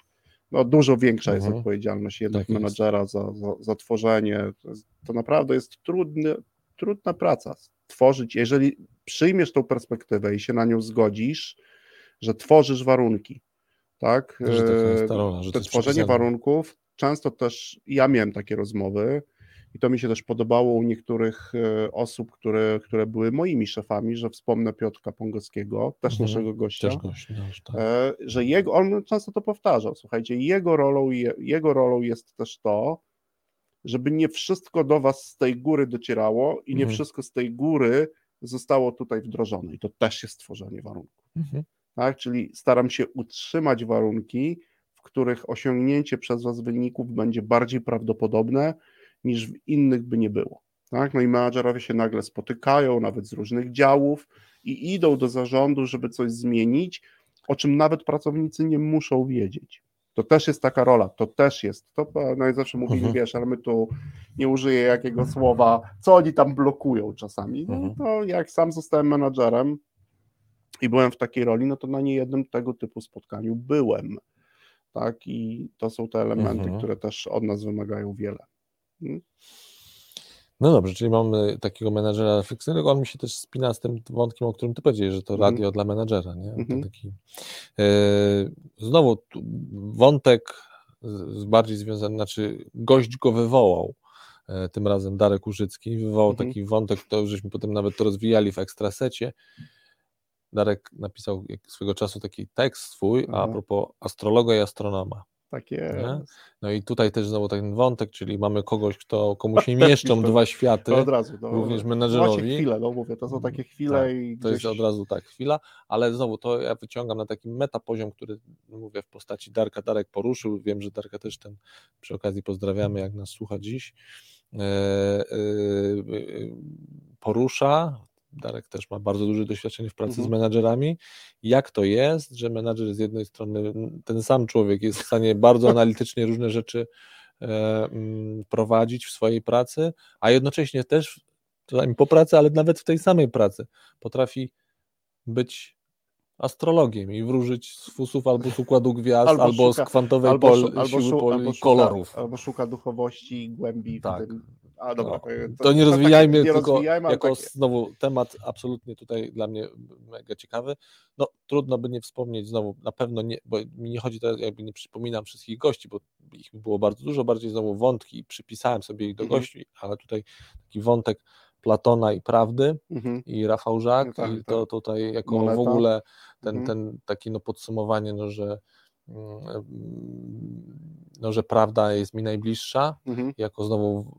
no, dużo większa jest mhm. odpowiedzialność jednak tak menadżera za, za, za, tworzenie. To, jest, to, naprawdę jest trudny, trudna praca. Tworzyć, jeżeli przyjmiesz tą perspektywę i się na nią zgodzisz, że tworzysz warunki, tak? Że to, rola, że to tworzenie warunków, często też ja miałem takie rozmowy, i to mi się też podobało u niektórych e, osób, które, które były moimi szefami, że wspomnę Piotrka Pongowskiego, też mhm, naszego gościa, też gość, no, tak. E, że jego, on często to powtarzał, słuchajcie, jego rolą, jego rolą jest też to, żeby nie wszystko do was z tej góry docierało i nie mhm. wszystko z tej góry zostało tutaj wdrożone. I to też jest tworzenie warunków. Mhm. Tak? Czyli staram się utrzymać warunki, w których osiągnięcie przez was wyników będzie bardziej prawdopodobne niż w innych by nie było. Tak? No i menadżerowie się nagle spotykają, nawet z różnych działów i idą do zarządu, żeby coś zmienić, o czym nawet pracownicy nie muszą wiedzieć. To też jest taka rola, to też jest, to no i zawsze mówili, mhm. wiesz, ale my tu nie użyję jakiego słowa, co oni tam blokują czasami. No mhm. to jak sam zostałem menadżerem i byłem w takiej roli, no to na niejednym tego typu spotkaniu byłem tak? I to są te elementy, Mhm. które też od nas wymagają wiele. Mm. No dobrze, czyli mamy takiego menadżera refleksyjnego, on mi się też spina z tym wątkiem, o którym ty powiedziałeś, że to Mhm. radio dla menadżera, nie? Mhm. taki, e, znowu wątek bardziej związany, znaczy gość go wywołał, e, tym razem Darek Użycki, wywołał Mhm. taki wątek, to żeśmy potem nawet to rozwijali w Ekstrasecie. Darek napisał swego czasu taki tekst swój, a Aha. propos astrologa i astronoma. Tak Nie? jest. No i tutaj też znowu ten wątek, czyli mamy kogoś, kto, komu się mieszczą dwa światy, To od razu. To, również Macie menadżerowi. chwilę, no mówię, to są takie chwile Tak, i To jest gdzieś... od razu tak, chwila, ale znowu to ja wyciągam na taki metapoziom, który mówię w postaci Darka. Darek poruszył, wiem, że Darka też ten przy okazji pozdrawiamy, jak nas słucha dziś. E, e, e, porusza. Darek też ma bardzo duże doświadczenie w pracy Mhm. z menadżerami. Jak to jest, że menadżer z jednej strony, ten sam człowiek jest w stanie bardzo analitycznie różne rzeczy e, mm, prowadzić w swojej pracy, a jednocześnie też czasami po pracy, ale nawet w tej samej pracy potrafi być astrologiem i wróżyć z fusów albo z układu gwiazd, albo, Albo z szuka- kwantowej Albo, pol, albo, siły szu, pol, albo, szuka, kolorów. albo szuka duchowości i głębi Tak. w tym. A dobra, No, to, To nie rozwijajmy, nie tylko rozwijajmy, jako tak, znowu temat absolutnie tutaj dla mnie mega ciekawy. No trudno by nie wspomnieć znowu, na pewno nie, bo mi nie chodzi teraz, jakby nie przypominam wszystkich gości, bo ich było bardzo dużo, bardziej znowu wątki i przypisałem sobie ich do Mhm. gości, ale tutaj taki wątek Platona i prawdy mhm. i Rafał Żak No tak, i to tak. tutaj jako Moneta. w ogóle ten, Mhm. ten taki no podsumowanie, no że mm, no, że prawda jest mi najbliższa, Mhm. jako znowu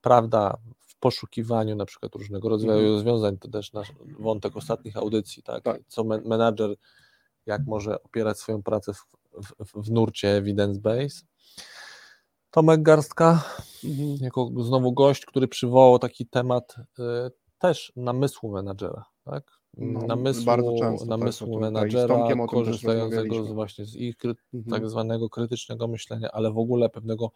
prawda w poszukiwaniu na przykład różnego rodzaju Mhm. rozwiązań, to też nasz wątek ostatnich audycji, tak? Tak. Co men- menadżer, jak może opierać swoją pracę w, w, w nurcie evidence-based. Tomek Garstka, Mhm. jako znowu gość, który przywołał taki temat y, też namysłu menadżera, tak? No, namysłu bardzo często, tak, namysłu tak, menadżera, korzystającego z, właśnie z ich kry, Mhm. tak zwanego krytycznego myślenia, ale w ogóle pewnego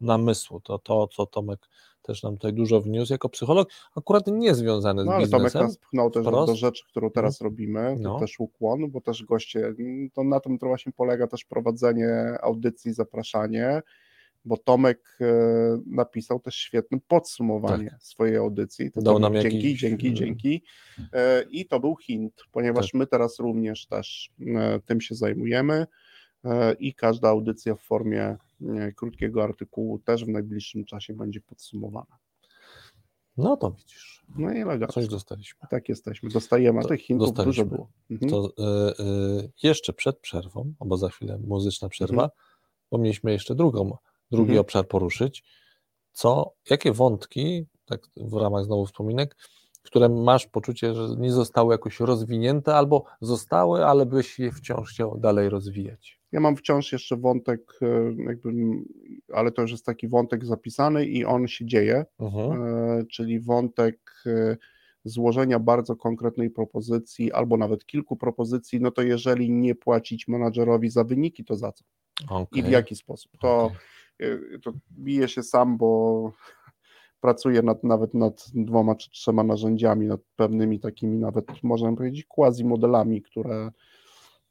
namysłu. To, to co Tomek też nam tutaj dużo wniósł jako psycholog, akurat nie związany z No ale Tomek biznesem. nas pchnął też do, wprost. do rzeczy, którą teraz robimy, to No. też ukłon, bo też goście, mm, to na tym to właśnie polega też prowadzenie audycji, zapraszanie, bo Tomek e, napisał też świetne podsumowanie swojej audycji. To Tak. Dał nam dzięki, jakiś- dzięki, dzięki. E, I to był hint, ponieważ Tak. my teraz również też e, tym się zajmujemy i każda audycja w formie krótkiego artykułu też w najbliższym czasie będzie podsumowana. No to widzisz, No i elegancko. coś dostaliśmy. Tak jesteśmy, dostajemy, a tych hintów dostaliśmy. dużo było. Mhm. To y, y, jeszcze przed przerwą, bo za chwilę muzyczna przerwa, Mhm. bo mieliśmy jeszcze drugą, drugi Mhm. obszar poruszyć. Co, jakie wątki, tak w ramach znowu wspominek, które masz poczucie, że nie zostały jakoś rozwinięte, albo zostały, ale byś je wciąż chciał dalej rozwijać? Ja mam wciąż jeszcze wątek, e, jakby, ale to już jest taki wątek zapisany i on się dzieje, Mhm. e, czyli wątek e, złożenia bardzo konkretnej propozycji, albo nawet kilku propozycji, no to jeżeli nie płacić menadżerowi za wyniki, to za co? i w jaki sposób. To, Okej. Y, to biję się sam, bo pracuję nad, nawet nad dwoma czy trzema narzędziami, nad pewnymi takimi nawet, można powiedzieć, quasi modelami, które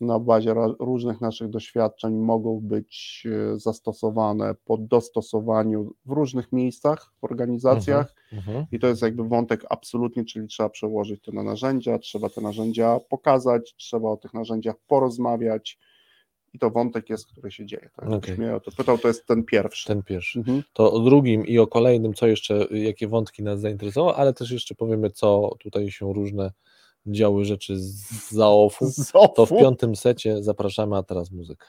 na bazie różnych naszych doświadczeń mogą być y, zastosowane po dostosowaniu w różnych miejscach, w organizacjach. Mhm. I to jest jakby wątek absolutnie, czyli trzeba przełożyć to na narzędzia, trzeba te narzędzia pokazać, trzeba o tych narzędziach porozmawiać. I to wątek jest, który się dzieje. Tak? Okej. Jakbyś mnie o to pytał, to jest ten pierwszy. Ten pierwszy. Mhm. To o drugim i o kolejnym, co jeszcze, jakie wątki nas zainteresowały, ale też jeszcze powiemy, co tutaj się różne działy rzeczy z zaofu. To w piątym secie zapraszamy, a teraz muzyka.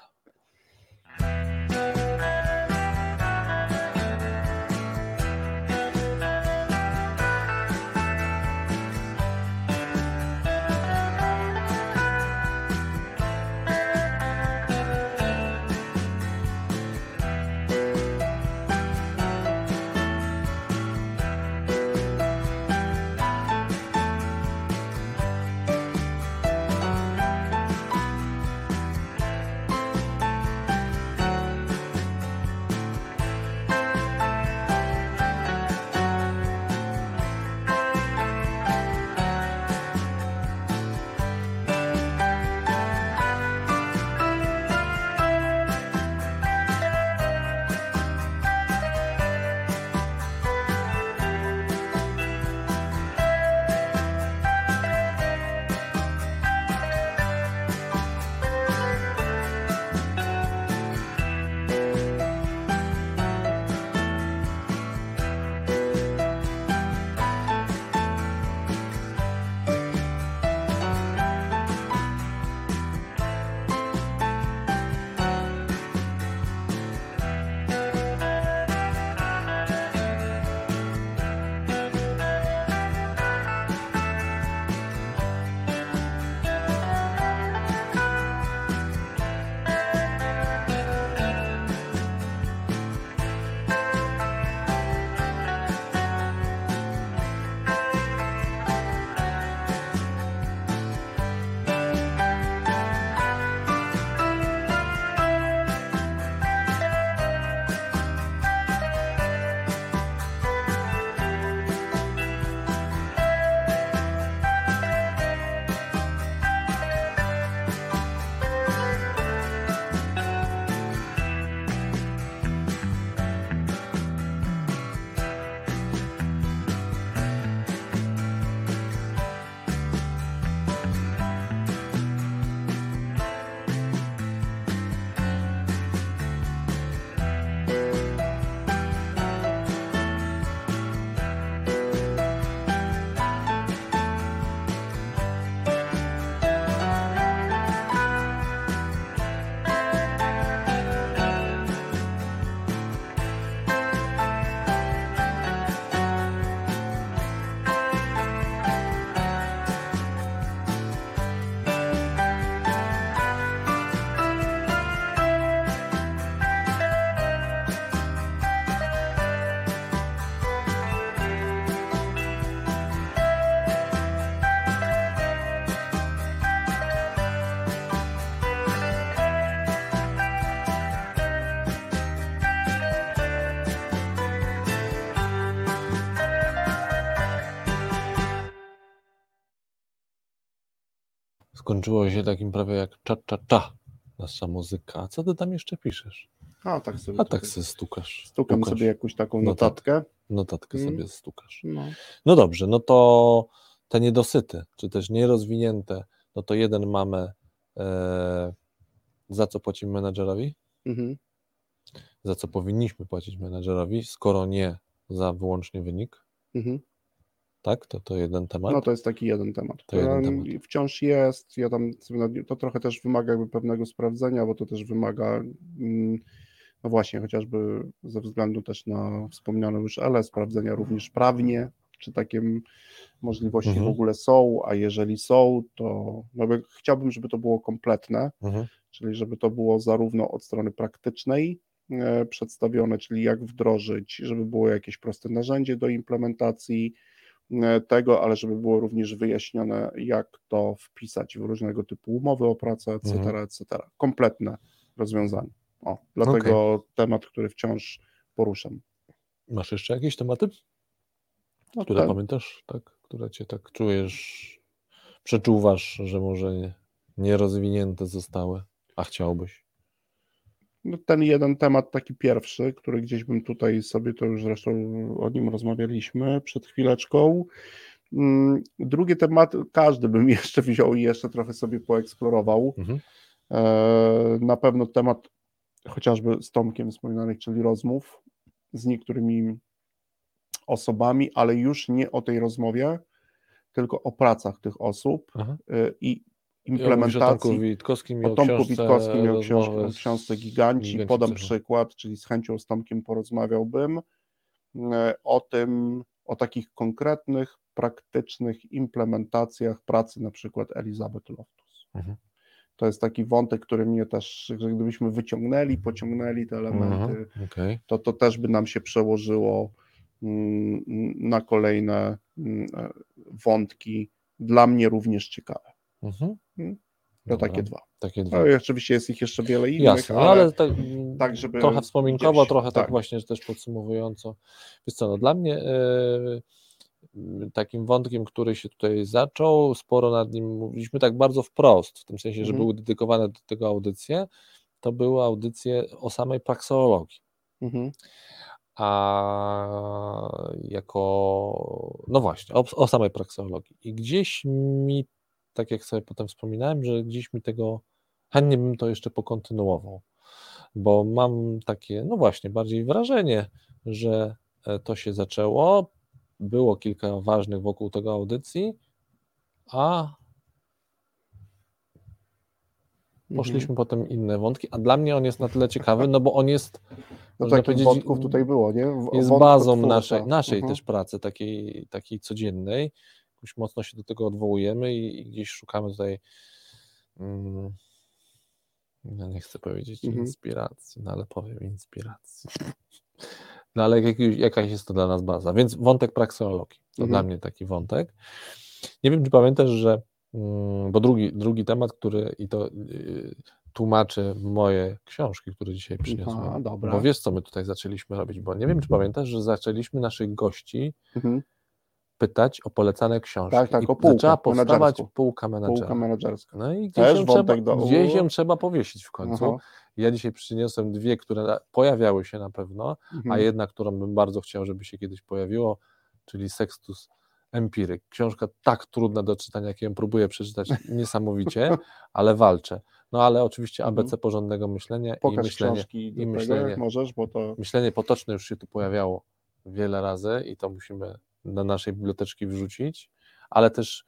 Skończyło się takim prawie jak cza cza cza nasza muzyka. A co ty tam jeszcze piszesz? A tak sobie, A tak sobie stukasz. stukam Pukasz. sobie jakąś taką Notat- notatkę. Notatkę Mm. sobie stukasz. No. No dobrze, no to te niedosyty, czy też nierozwinięte, no to jeden mamy e, za co płacimy menadżerowi, Mhm. za co powinniśmy płacić menadżerowi, skoro nie za wyłącznie wynik, Mhm. Tak? To to jeden temat. No to jest taki jeden temat. To jeden temat. Wciąż jest, ja tam to trochę też wymaga jakby pewnego sprawdzenia, bo to też wymaga, mm, no właśnie, chociażby ze względu też na wspomnianą już ale sprawdzenia również prawnie, czy takie możliwości Mhm. w ogóle są, a jeżeli są, to no chciałbym, żeby to było kompletne, Mhm. czyli żeby to było zarówno od strony praktycznej e, przedstawione, czyli jak wdrożyć, żeby było jakieś proste narzędzie do implementacji tego, ale żeby było również wyjaśnione, jak to wpisać w różnego typu umowy o pracę, etc., Mhm. etc. Kompletne rozwiązanie. O, dlatego temat, który wciąż poruszam. Masz jeszcze jakieś tematy, No, które ten, pamiętasz, tak? które cię tak czujesz, przeczuwasz, że może nie- nierozwinięte zostały, a chciałbyś? No, ten jeden temat, taki pierwszy, który gdzieś bym tutaj sobie, to już zresztą o nim rozmawialiśmy przed chwileczką. Mm, Drugi temat, każdy bym jeszcze wziął i jeszcze trochę sobie poeksplorował. Mhm. E, Na pewno temat chociażby z Tomkiem wspominanych, czyli rozmów z niektórymi osobami, ale już nie o tej rozmowie, tylko o pracach tych osób Aha. e, i Ja implementacji. I O Tomku Witkowskim miał książkę, z- książce Giganci. Giganci Podam Cyfrowi. przykład, czyli z chęcią z Tomkiem porozmawiałbym e, o tym, o takich konkretnych, praktycznych implementacjach pracy na przykład Elizabeth Loftus. Mhm. To jest taki wątek, który mnie też, że gdybyśmy wyciągnęli, pociągnęli te elementy, Mhm. Okej. to to też by nam się przełożyło mm, na kolejne mm, e, wątki, dla mnie również ciekawe. Mhm. To Dobra, takie dwa. Takie dwa. No oczywiście jest ich jeszcze wiele innych, Jasne, no ale, ale tak, tak, żeby trochę wspominkowo, gdzieś- trochę tak, tak. właśnie też podsumowująco. Wiesz co, no dla mnie e, takim wątkiem, który się tutaj zaczął, sporo nad nim mówiliśmy tak bardzo wprost, w tym sensie, że Mhm. były dedykowane do tego audycje, to były audycje o samej prakseologii. Mhm. a jako, no właśnie, o, o samej prakseologii. I gdzieś mi, tak jak sobie potem wspominałem, że gdzieś mi tego, chętnie bym to jeszcze pokontynuował, bo mam takie, no właśnie, bardziej wrażenie, że e, to się zaczęło, było kilka ważnych wokół tego audycji, a poszliśmy potem inne wątki, a dla mnie on jest na tyle ciekawy, no bo on jest, No można takich wątków tutaj było, nie? W- jest bazą naszej, naszej Mhm. też pracy, takiej, takiej codziennej. Jakoś mocno się do tego odwołujemy i, i gdzieś szukamy tutaj, mm, no nie chcę powiedzieć Mhm. inspiracji, no ale powiem inspiracji. No ale jak, jakaś jest to dla nas baza. Więc wątek prakseologii to Mhm. dla mnie taki wątek. Nie wiem, czy pamiętasz, że, mm, bo drugi, drugi temat, który i to y, tłumaczy moje książki, które dzisiaj przyniosłem. Aha, dobra. Bo wiesz, co my tutaj zaczęliśmy robić, bo nie wiem, czy pamiętasz, że zaczęliśmy naszych gości Mhm. Pytać o polecane książki. Tak, tak, I o półkę zaczęła powstawać półka menedżera. Półka menedżerska. No i gdzieś ją, trzeba, do- gdzieś ją trzeba powiesić w końcu. Aha. Ja dzisiaj przyniosłem dwie, które pojawiały się na pewno, Mhm. a jedna, którą bym bardzo chciał, żeby się kiedyś pojawiło, czyli Sextus Empiryk. Książka tak trudna do czytania, jak ją próbuję przeczytać niesamowicie, ale walczę. No ale oczywiście Mhm. ABC porządnego myślenia i Pokaż myślenie, książki i tego, myślenie. jak możesz, bo to myślenie potoczne już się tu pojawiało wiele razy i to musimy do naszej biblioteczki wrzucić, ale też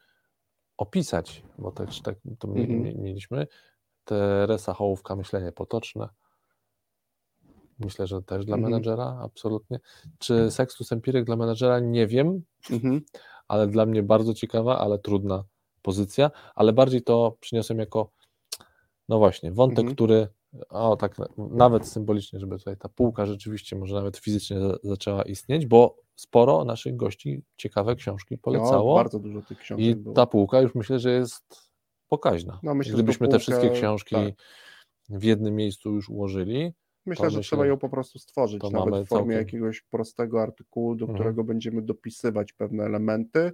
opisać, bo też tak to Mhm. mi- mieliśmy. Teresa Hołówka, myślenie potoczne. Myślę, że też dla Mhm. menadżera, absolutnie. Czy Sextus Empiryk dla menadżera? Nie wiem, mhm. ale dla mnie bardzo ciekawa, ale trudna pozycja, ale bardziej to przyniosłem jako, no właśnie, wątek, Mhm. który, o tak na- nawet symbolicznie, żeby tutaj ta półka rzeczywiście może nawet fizycznie za, zaczęła istnieć, bo sporo naszych gości ciekawe książki no, polecało bardzo dużo tych książek i było. ta półka już myślę, że jest pokaźna. No, myślę, Gdybyśmy tą te wszystkie półkę, książki tak. w jednym miejscu już ułożyli, Myślę, że myślę, trzeba ją po prostu stworzyć, nawet w formie całkiem- jakiegoś prostego artykułu, do Mhm. którego będziemy dopisywać pewne elementy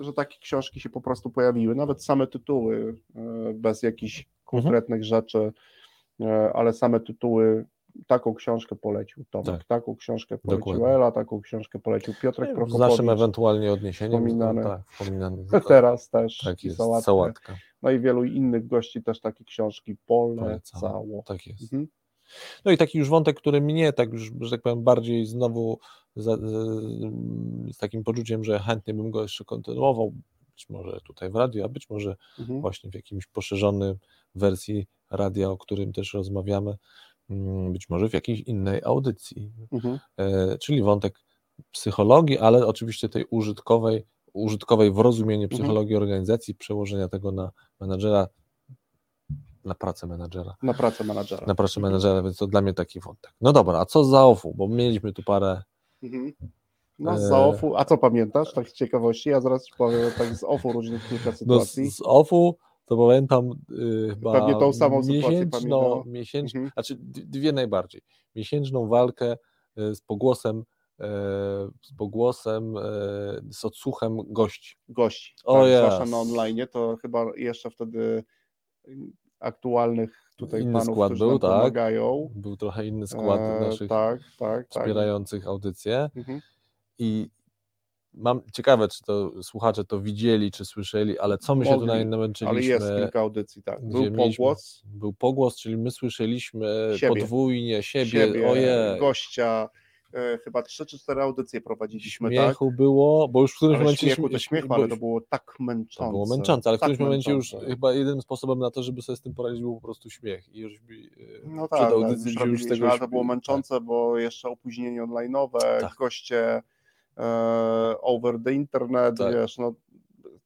że takie książki się po prostu pojawiły, nawet same tytuły, bez jakichś konkretnych mhm. rzeczy, ale same tytuły taką książkę polecił Tomek, tak. taką książkę polecił Dokładnie. Ela, taką książkę polecił Piotrek no, Prokopowicz. Z naszym ewentualnie odniesieniem. Wspominany. Tak, wspominany. Teraz też. Tak jest, sałatkę. sałatka. No i wielu innych gości też takie książki polecało. Tak jest. Mhm. No i taki już wątek, który mnie tak już, że tak powiem, bardziej znowu z, z takim poczuciem, że chętnie bym go jeszcze kontynuował, być może tutaj w radio, a być może mhm. właśnie w jakimś poszerzonym wersji radia, o którym też rozmawiamy, mm, być może w jakiejś innej audycji. Mhm. E, czyli wątek psychologii, ale oczywiście tej użytkowej, użytkowej w rozumieniu mhm. psychologii mhm. organizacji, przełożenia tego na menadżera, na pracę menadżera. Na pracę menadżera. Na pracę menadżera, więc to dla mnie taki wątek. No dobra, a co z zaofu? Bo mieliśmy tu parę. Mhm. No z zaofu, a co pamiętasz, tak z ciekawości? Ja zaraz ci powiem tak z ofu różnych kilka sytuacji. No z, z ofu to pamiętam yy, chyba Pewnie tą samą miesięczną, miesięczną mhm. znaczy dwie najbardziej. Miesięczną walkę y, z pogłosem y, z pogłosem, z odsłuchem gości. Gości, o tak, zwłaszcza na online, to chyba jeszcze wtedy aktualnych tutaj inny panów, skład był, tak. pomagają. Był trochę inny skład e, naszych tak, tak, tak. wspierających audycję. Mhm. I mam ciekawe, czy to słuchacze to widzieli, czy słyszeli, ale co my się Mogli, tutaj namęczyliśmy. Ale jest kilka audycji, tak. Był pogłos. Był pogłos, czyli my słyszeliśmy siebie. podwójnie siebie, siebie oje. gościa, e, chyba trzy czy cztery audycje prowadziliśmy, śmiechu tak? było, bo już w którymś ale momencie... Śmiechu to śmiechu, ale to było tak męczące. To było męczące, ale w tak którymś momencie już chyba jedynym sposobem na to, żeby sobie z tym poradzić był po prostu śmiech i już by, e, no tak, przed audycją tak, już tego... Ale to było męczące, tak. bo jeszcze opóźnienie online'owe, tak. goście over the internet, tak. wiesz, no,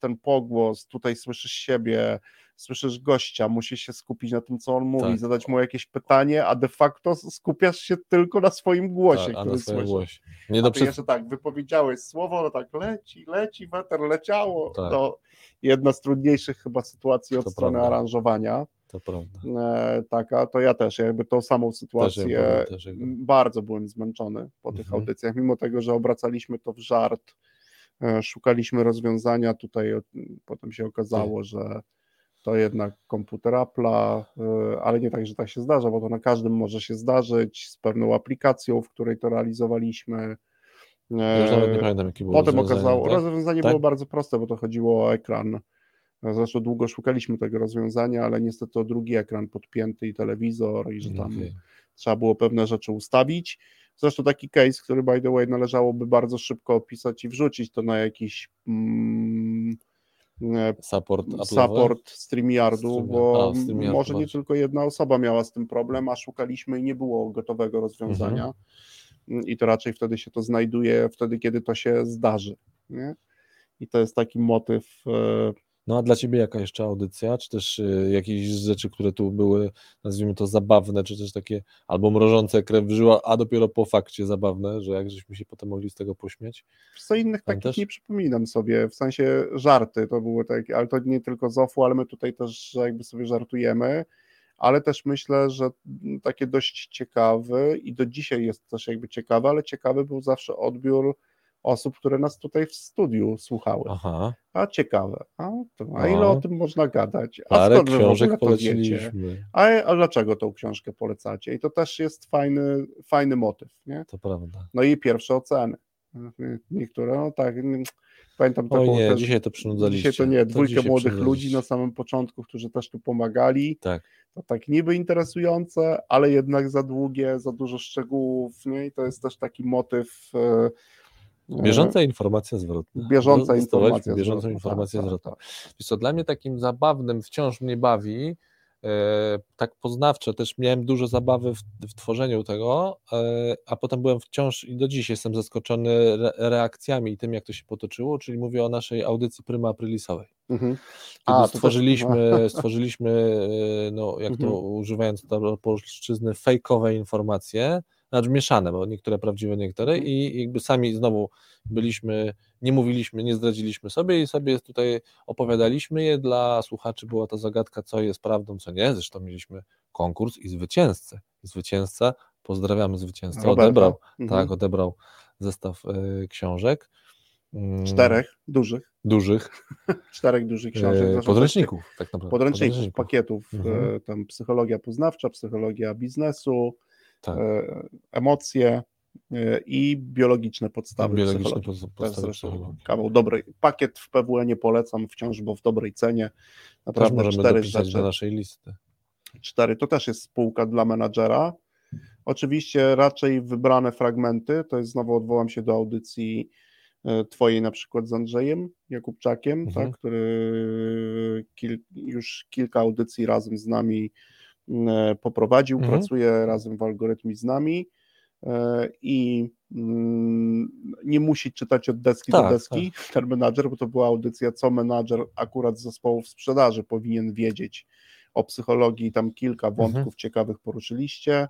ten pogłos, tutaj słyszysz siebie, słyszysz gościa, musisz się skupić na tym, co on mówi, tak. zadać mu jakieś pytanie, a de facto skupiasz się tylko na swoim głosie, tak, który słyszysz. Głosie. Nie do przed... jeszcze tak, wypowiedziałeś słowo, no tak leci, leci, weter leciało, tak. to jedna z trudniejszych chyba sytuacji od to strony prawda. aranżowania. To prawda. E, taka, to ja też jakby tą samą sytuację też też bardzo byłem zmęczony po tych mhm. audycjach, mimo tego, że obracaliśmy to w żart, e, szukaliśmy rozwiązania, tutaj potem się okazało, że to jednak komputer Apple'a, e, ale nie tak, że tak się zdarza, bo to na każdym może się zdarzyć z pewną aplikacją, w której to realizowaliśmy. Ja już nawet nie pamiętam, jakie było Potem okazało, tak? rozwiązanie tak? było bardzo proste, bo to chodziło o ekran zresztą długo szukaliśmy tego rozwiązania, ale niestety o drugi ekran podpięty i telewizor i że tam okay. trzeba było pewne rzeczy ustawić. Zresztą taki case, który by the way należałoby bardzo szybko opisać i wrzucić to na jakiś mm, e, support, support StreamYardu, bo A, może nie tylko jedna osoba miała z tym problem, a szukaliśmy i nie było gotowego rozwiązania. Mhm. I to raczej wtedy się to znajduje, wtedy kiedy to się zdarzy. Nie? I to jest taki motyw e, no a dla Ciebie jaka jeszcze audycja, czy też y, jakieś rzeczy, które tu były, nazwijmy to zabawne, czy też takie albo mrożące krew żyła, a dopiero po fakcie zabawne, że jak żeśmy się potem mogli z tego pośmiać? Co innych Pamiętasz? takich nie przypominam sobie, w sensie żarty to były takie, ale to nie tylko z OFU, ale my tutaj też jakby sobie żartujemy, ale też myślę, że takie dość ciekawy i do dzisiaj jest też jakby ciekawy, ale ciekawy był zawsze odbiór osób, które nas tutaj w studiu słuchały. Aha. A ciekawe, a, a ile o tym można gadać? A Parę skąd książek poleciliśmy. A, a dlaczego tą książkę polecacie? I to też jest fajny, fajny motyw. Nie? To prawda. No i pierwsze oceny. Niektóre, no tak, pamiętam taką nie, też, dzisiaj to przynudzaliście. Dzisiaj to nie, dwójkę to młodych ludzi na samym początku, którzy też tu pomagali. Tak. To tak niby interesujące, ale jednak za długie, za dużo szczegółów, nie? I to jest też taki motyw e, Bieżąca informacja zwrotna. Bieżąca informacja bieżącą zwrotna. informację tak, zwrotną. Tak, tak. co, dla mnie takim zabawnym wciąż mnie bawi, e, tak poznawcze, też miałem dużo zabawy w, w tworzeniu tego, e, a potem byłem wciąż i do dziś jestem zaskoczony re, reakcjami i tym, jak to się potoczyło, czyli mówię o naszej audycji Pryma Aprilisowej. Mhm. A, stworzyliśmy, stworzyliśmy, e, no, jak mhm. to używając polszczyzny, fejkowe informacje, znaczy mieszane, bo niektóre prawdziwe, niektóre mhm. i jakby sami znowu byliśmy, nie mówiliśmy, nie zdradziliśmy sobie i sobie tutaj opowiadaliśmy je, dla słuchaczy była to zagadka, co jest prawdą, co nie, zresztą mieliśmy konkurs i zwycięzcę, zwycięzca, pozdrawiamy zwycięzcę, odebrał, mhm. tak, odebrał zestaw y, książek, mm, czterech dużych, dużych czterech dużych książek. e, Zresztą podręczników, tak naprawdę. podręczników, pakietów, Mhm. e, tam psychologia poznawcza, psychologia biznesu, Tak. e, emocje e, i biologiczne podstawy Biologiczne psychologii. pod- To jest podstawy zresztą kawał dobrej. Pakiet w PWN polecam wciąż, bo w dobrej cenie. Też Naprawdę możemy cztery do naszej listy. Cztery to też jest spółka dla menadżera. Oczywiście raczej wybrane fragmenty, to jest znowu odwołam się do audycji e, twojej na przykład z Andrzejem Jakubczakiem, Mhm. tak, który kil, już kilka audycji razem z nami poprowadził, Mhm. pracuje razem w algorytmie z nami e, i mm, nie musi czytać od deski do Tak, deski ten menadżer, bo to była audycja, co menadżer akurat z zespołów sprzedaży powinien wiedzieć o psychologii, tam kilka Mhm. wątków ciekawych poruszyliście, e,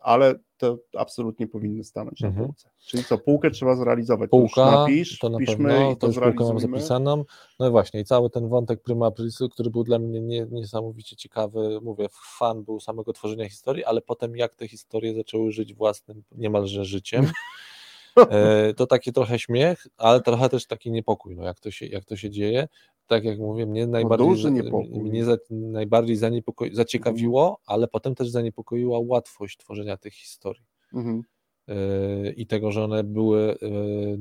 ale to absolutnie powinny stanąć na Mhm. półce. Czyli co, półkę trzeba zrealizować. To Półka, napisz, to na piszmy pewno, i to to półkę mam zrealizujmy. zapisaną. No i właśnie, i cały ten wątek Prima Aprilisu, który był dla mnie nie, niesamowicie ciekawy, mówię, fan był samego tworzenia historii, ale potem jak te historie zaczęły żyć własnym niemalże życiem, e, to taki trochę śmiech, ale trochę też taki niepokój, no jak to się, jak to się dzieje. Tak jak mówię, mnie najbardziej, duży za- niepokój. mnie za, najbardziej zaniepoko- zaciekawiło, ale potem też zaniepokoiła łatwość tworzenia tych historii. Mhm. Yy, i tego, że one były yy,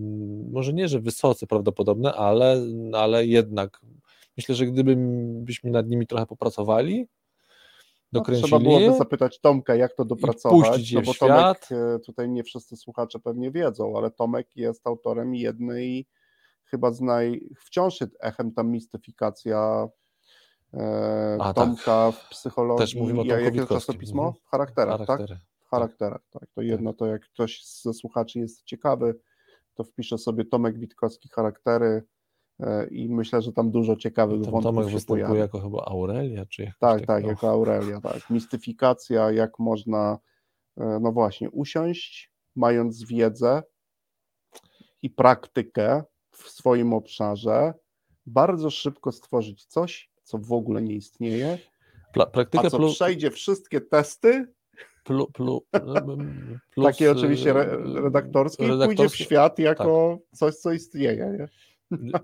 może nie, że wysoce prawdopodobne, ale, ale jednak myślę, że gdybyśmy nad nimi trochę popracowali, No, dokręcili trzeba byłoby zapytać Tomka, jak to dopracować, no bo Tomek, świat. e, tutaj nie wszyscy słuchacze pewnie wiedzą, ale Tomek jest autorem jednej chyba z naj... wciąż jest echem ta mistyfikacja e, A, tak. Tomka w psychologii. Też mówimy o Ja- Tomku Jakie Witkowskim. czasopismo? Mhm. W charakterach, tak? W charakterach, tak. To jedno to jak ktoś ze słuchaczy jest ciekawy, to wpisze sobie Tomek Witkowski charaktery e, i myślę, że tam dużo ciekawych Tam wątków Tomek się występuje pojawi. jako chyba Aurelia, czy jakoś Tak, tak, takiego. jako Aurelia, tak. Mistyfikacja, jak można, e, no właśnie, usiąść, mając wiedzę i praktykę w swoim obszarze, bardzo szybko stworzyć coś, co w ogóle nie istnieje, Pla- a praktyka co plus, przejdzie wszystkie testy, plu, plu, plus, takie oczywiście re, yy, redaktorskie, i pójdzie w redaktorskie, świat jako coś, co istnieje. Nie?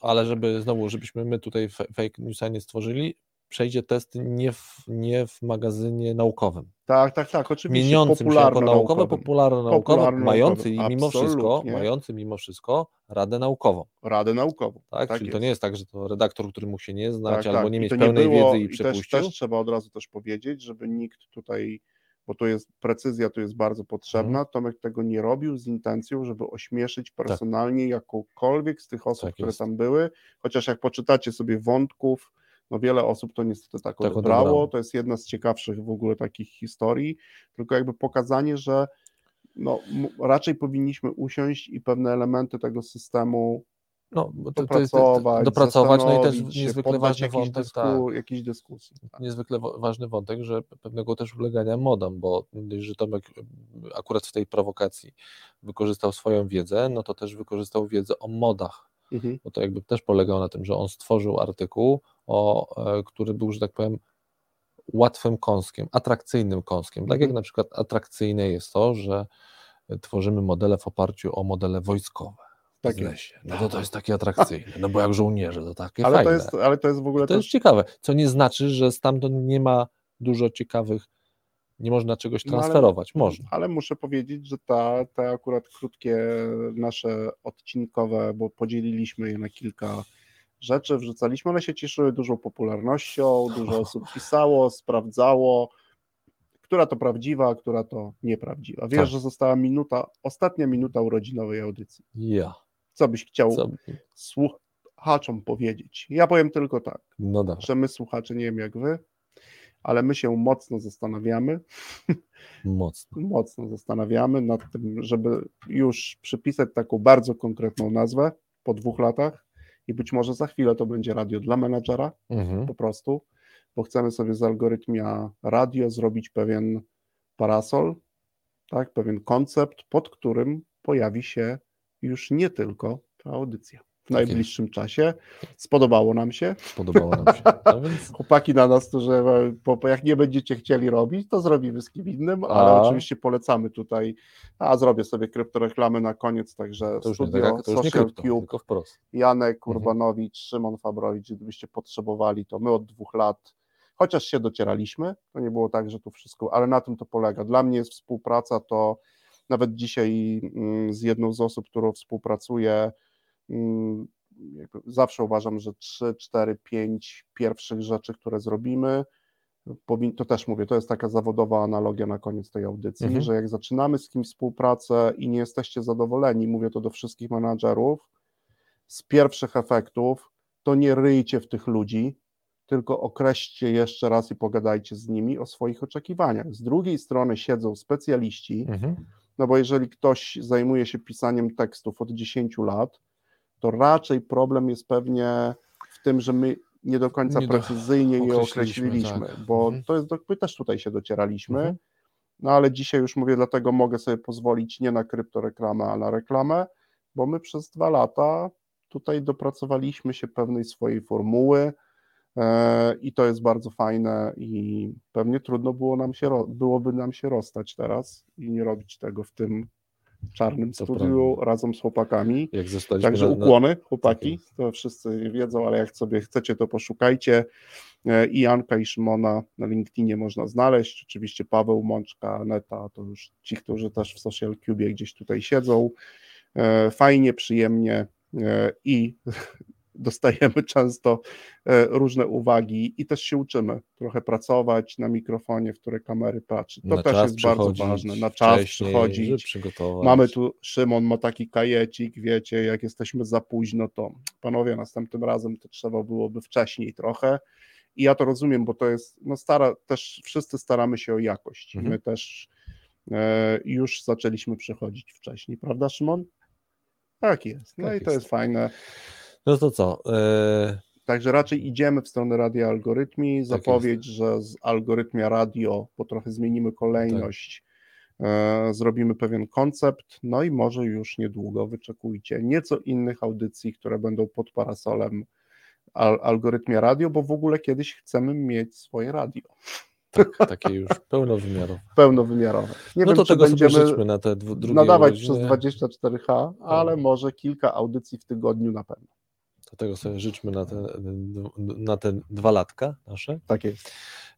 ale żeby znowu, żebyśmy my tutaj fake newsa nie stworzyli, przejdzie test nie w, nie w magazynie naukowym. Tak, tak, tak, oczywiście. mieniącym się jako naukowe, popularno-naukowe, mający i mimo wszystko, mający mimo wszystko radę naukową. Radę naukową. Tak? Tak Czyli to nie jest tak, że to redaktor, który mu się nie znać Tak, albo tak. nie I mieć to pełnej było- wiedzy i też, przepuścił. też trzeba od razu też powiedzieć, żeby nikt tutaj, bo to jest precyzja, tu jest bardzo potrzebna, Mhm. Tomek tego nie robił z intencją, żeby ośmieszyć personalnie jakąkolwiek z tych osób, Tak które tam były, chociaż jak poczytacie sobie wątków, no wiele osób to niestety tak Tak odebrało, odebrało. to jest jedna z ciekawszych w ogóle takich historii, tylko jakby pokazanie, że no, raczej powinniśmy usiąść i pewne elementy tego systemu No, dopracować, dopracować, no i też niezwykle ważny jakiejś wątek, dysku, tak, jakiejś dyskusji. Tak. niezwykle wa- ważny wątek, że pewnego też ulegania modom, bo że Tomek akurat w tej prowokacji wykorzystał swoją wiedzę, no to też wykorzystał wiedzę o modach, Mhm. bo to jakby też polegał na tym, że on stworzył artykuł, o, e, który był, że tak powiem, łatwym kąskiem, atrakcyjnym kąskiem. Tak jak Mhm. na przykład atrakcyjne jest to, że tworzymy modele w oparciu o modele wojskowe w Tak biznesie. No to to jest takie atrakcyjne, no bo jak żołnierze, to takie Ale fajne. to, jest, ale to jest w ogóle To jest ciekawe, co nie znaczy, że stamtąd nie ma dużo ciekawych, nie można czegoś No ale- transferować. Można. Ale muszę powiedzieć, że ta, te akurat krótkie nasze odcinkowe, bo podzieliliśmy je na kilka rzeczy, wrzucaliśmy, one się cieszyły dużą popularnością, dużo osób pisało, sprawdzało, która to prawdziwa, która to nieprawdziwa. Wiesz, Tak. że została minuta, ostatnia minuta urodzinowej audycji. Ja. Co byś chciał Co? słuchaczom powiedzieć? Ja powiem tylko tak, No że my słuchacze, nie wiem jak wy, ale my się mocno zastanawiamy, Mocno. mocno zastanawiamy nad tym, żeby już przypisać taką bardzo konkretną nazwę po dwóch latach i być może za chwilę to będzie radio dla menadżera Mhm. po prostu, bo chcemy sobie z algorytmia radio zrobić pewien parasol, tak, pewien koncept, pod którym pojawi się już nie tylko ta audycja. W najbliższym czasie. Spodobało nam się. Spodobało nam się. No więc... Chłopaki na nas, którzy e, jak nie będziecie chcieli robić, to zrobimy z kim innym, ale A. oczywiście polecamy tutaj, a zrobię sobie kryptoreklamy na koniec, także To już nie, studio, tak, to już nie Social krypto, Cube, tylko wprost. Janek Mhm. Urbanowicz, Szymon Fabrowicz, gdybyście potrzebowali, to my od dwóch lat, chociaż się docieraliśmy, to nie było tak, że tu wszystko, ale na tym to polega. Dla mnie jest współpraca to, nawet dzisiaj mm, z jedną z osób, którą współpracuję, zawsze uważam, że 3, 4, 5 pierwszych rzeczy, które zrobimy, to też mówię, to jest taka zawodowa analogia na koniec tej audycji, Mhm. że jak zaczynamy z kimś współpracę i nie jesteście zadowoleni, mówię to do wszystkich menadżerów, z pierwszych efektów, to nie ryjcie w tych ludzi, tylko określcie jeszcze raz i pogadajcie z nimi o swoich oczekiwaniach. Z drugiej strony siedzą specjaliści, Mhm. no bo jeżeli ktoś zajmuje się pisaniem tekstów od 10 lat, to raczej problem jest pewnie w tym, że my nie do końca Nie do- precyzyjnie je określiliśmy, tak. bo Mhm. to jest, my też tutaj się docieraliśmy, Mhm. no ale dzisiaj już mówię, dlatego mogę sobie pozwolić nie na kryptoreklamę, a na reklamę, bo my przez dwa lata tutaj dopracowaliśmy się pewnej swojej formuły e, i to jest bardzo fajne i pewnie trudno było nam się, byłoby nam się rozstać teraz i nie robić tego w tym czarnym To studiu prawda. razem z chłopakami. Także na, ukłony, chłopaki, tak to wszyscy wiedzą, ale jak sobie chcecie, to poszukajcie. E, I Janka, i Szymona na LinkedInie można znaleźć. Oczywiście Paweł Mączka, Neta, to już ci, którzy też w Social Cubie gdzieś tutaj siedzą. E, Fajnie, przyjemnie e, i dostajemy często e, różne uwagi i też się uczymy trochę pracować na mikrofonie, w które kamery patrzy. To na też jest bardzo ważne. Na czas przychodzić. Mamy tu, Szymon ma taki kajecik, wiecie, jak jesteśmy za późno, to panowie, następnym razem to trzeba byłoby wcześniej trochę. I ja to rozumiem, bo to jest, no stara, też wszyscy staramy się o jakość. Mhm. My też e, już zaczęliśmy przychodzić wcześniej, prawda Szymon? Tak jest. No Tak i to jest. jest fajne. No to co? E, Także raczej idziemy w stronę radia algorytmii. Tak Zapowiedź, że z algorytmia radio, bo trochę zmienimy kolejność, e, zrobimy pewien koncept, no i może już niedługo wyczekujcie nieco innych audycji, które będą pod parasolem al algorytmia radio, bo w ogóle kiedyś chcemy mieć swoje radio tak, takie już pełnowymiarowe. pełnowymiarowe. Nie no wiem, to czy tego będziemy na te drugie nadawać urodziny. przez 24H, ale może kilka audycji w tygodniu na pewno. To tego sobie życzmy na te, na te dwa latka nasze. Tak jest.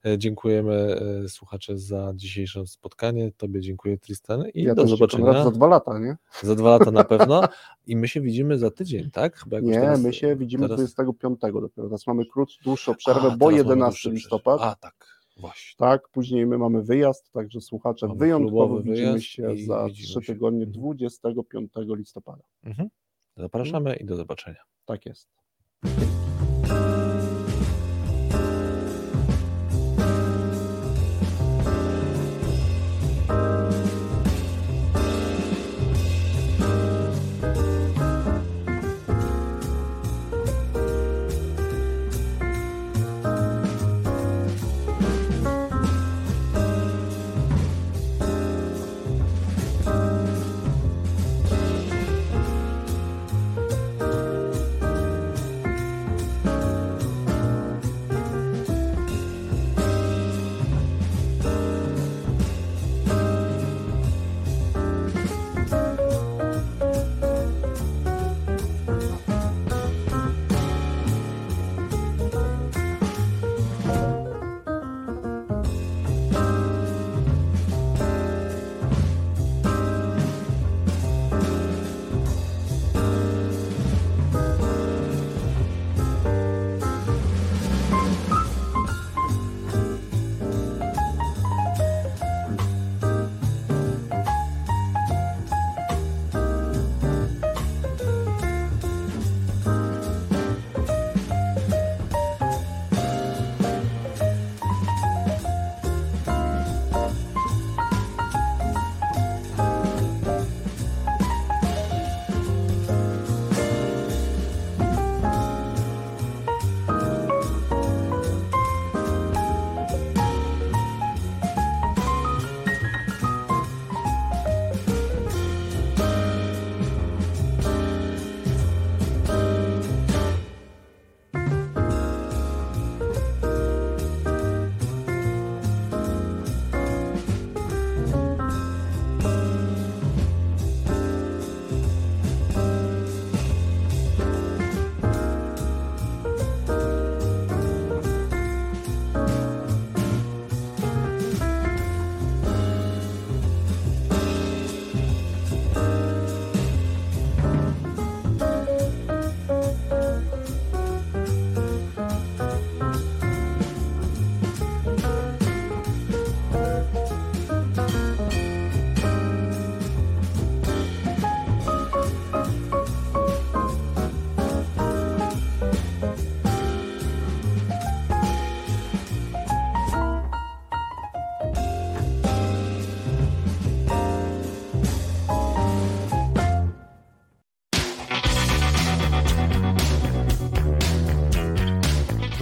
E, Dziękujemy e, słuchacze za dzisiejsze spotkanie. Tobie dziękuję Tristan i Ja do zobaczenia Konrad, za dwa lata, nie? za dwa lata na pewno. I my się widzimy za tydzień, tak? Chyba Nie, teraz- my się widzimy teraz- 25 dopiero. Teraz mamy krótszą, dłuższą przerwę, A, bo teraz mamy 11 dłuższy przerwę. listopad. A tak, właśnie. Tak, później my mamy wyjazd, także słuchacze Mamy wyjątkowo widzimy się za widzimy 3 się. tygodnie Mhm. 25 listopada. Mhm. Zapraszamy i do zobaczenia. Tak jest.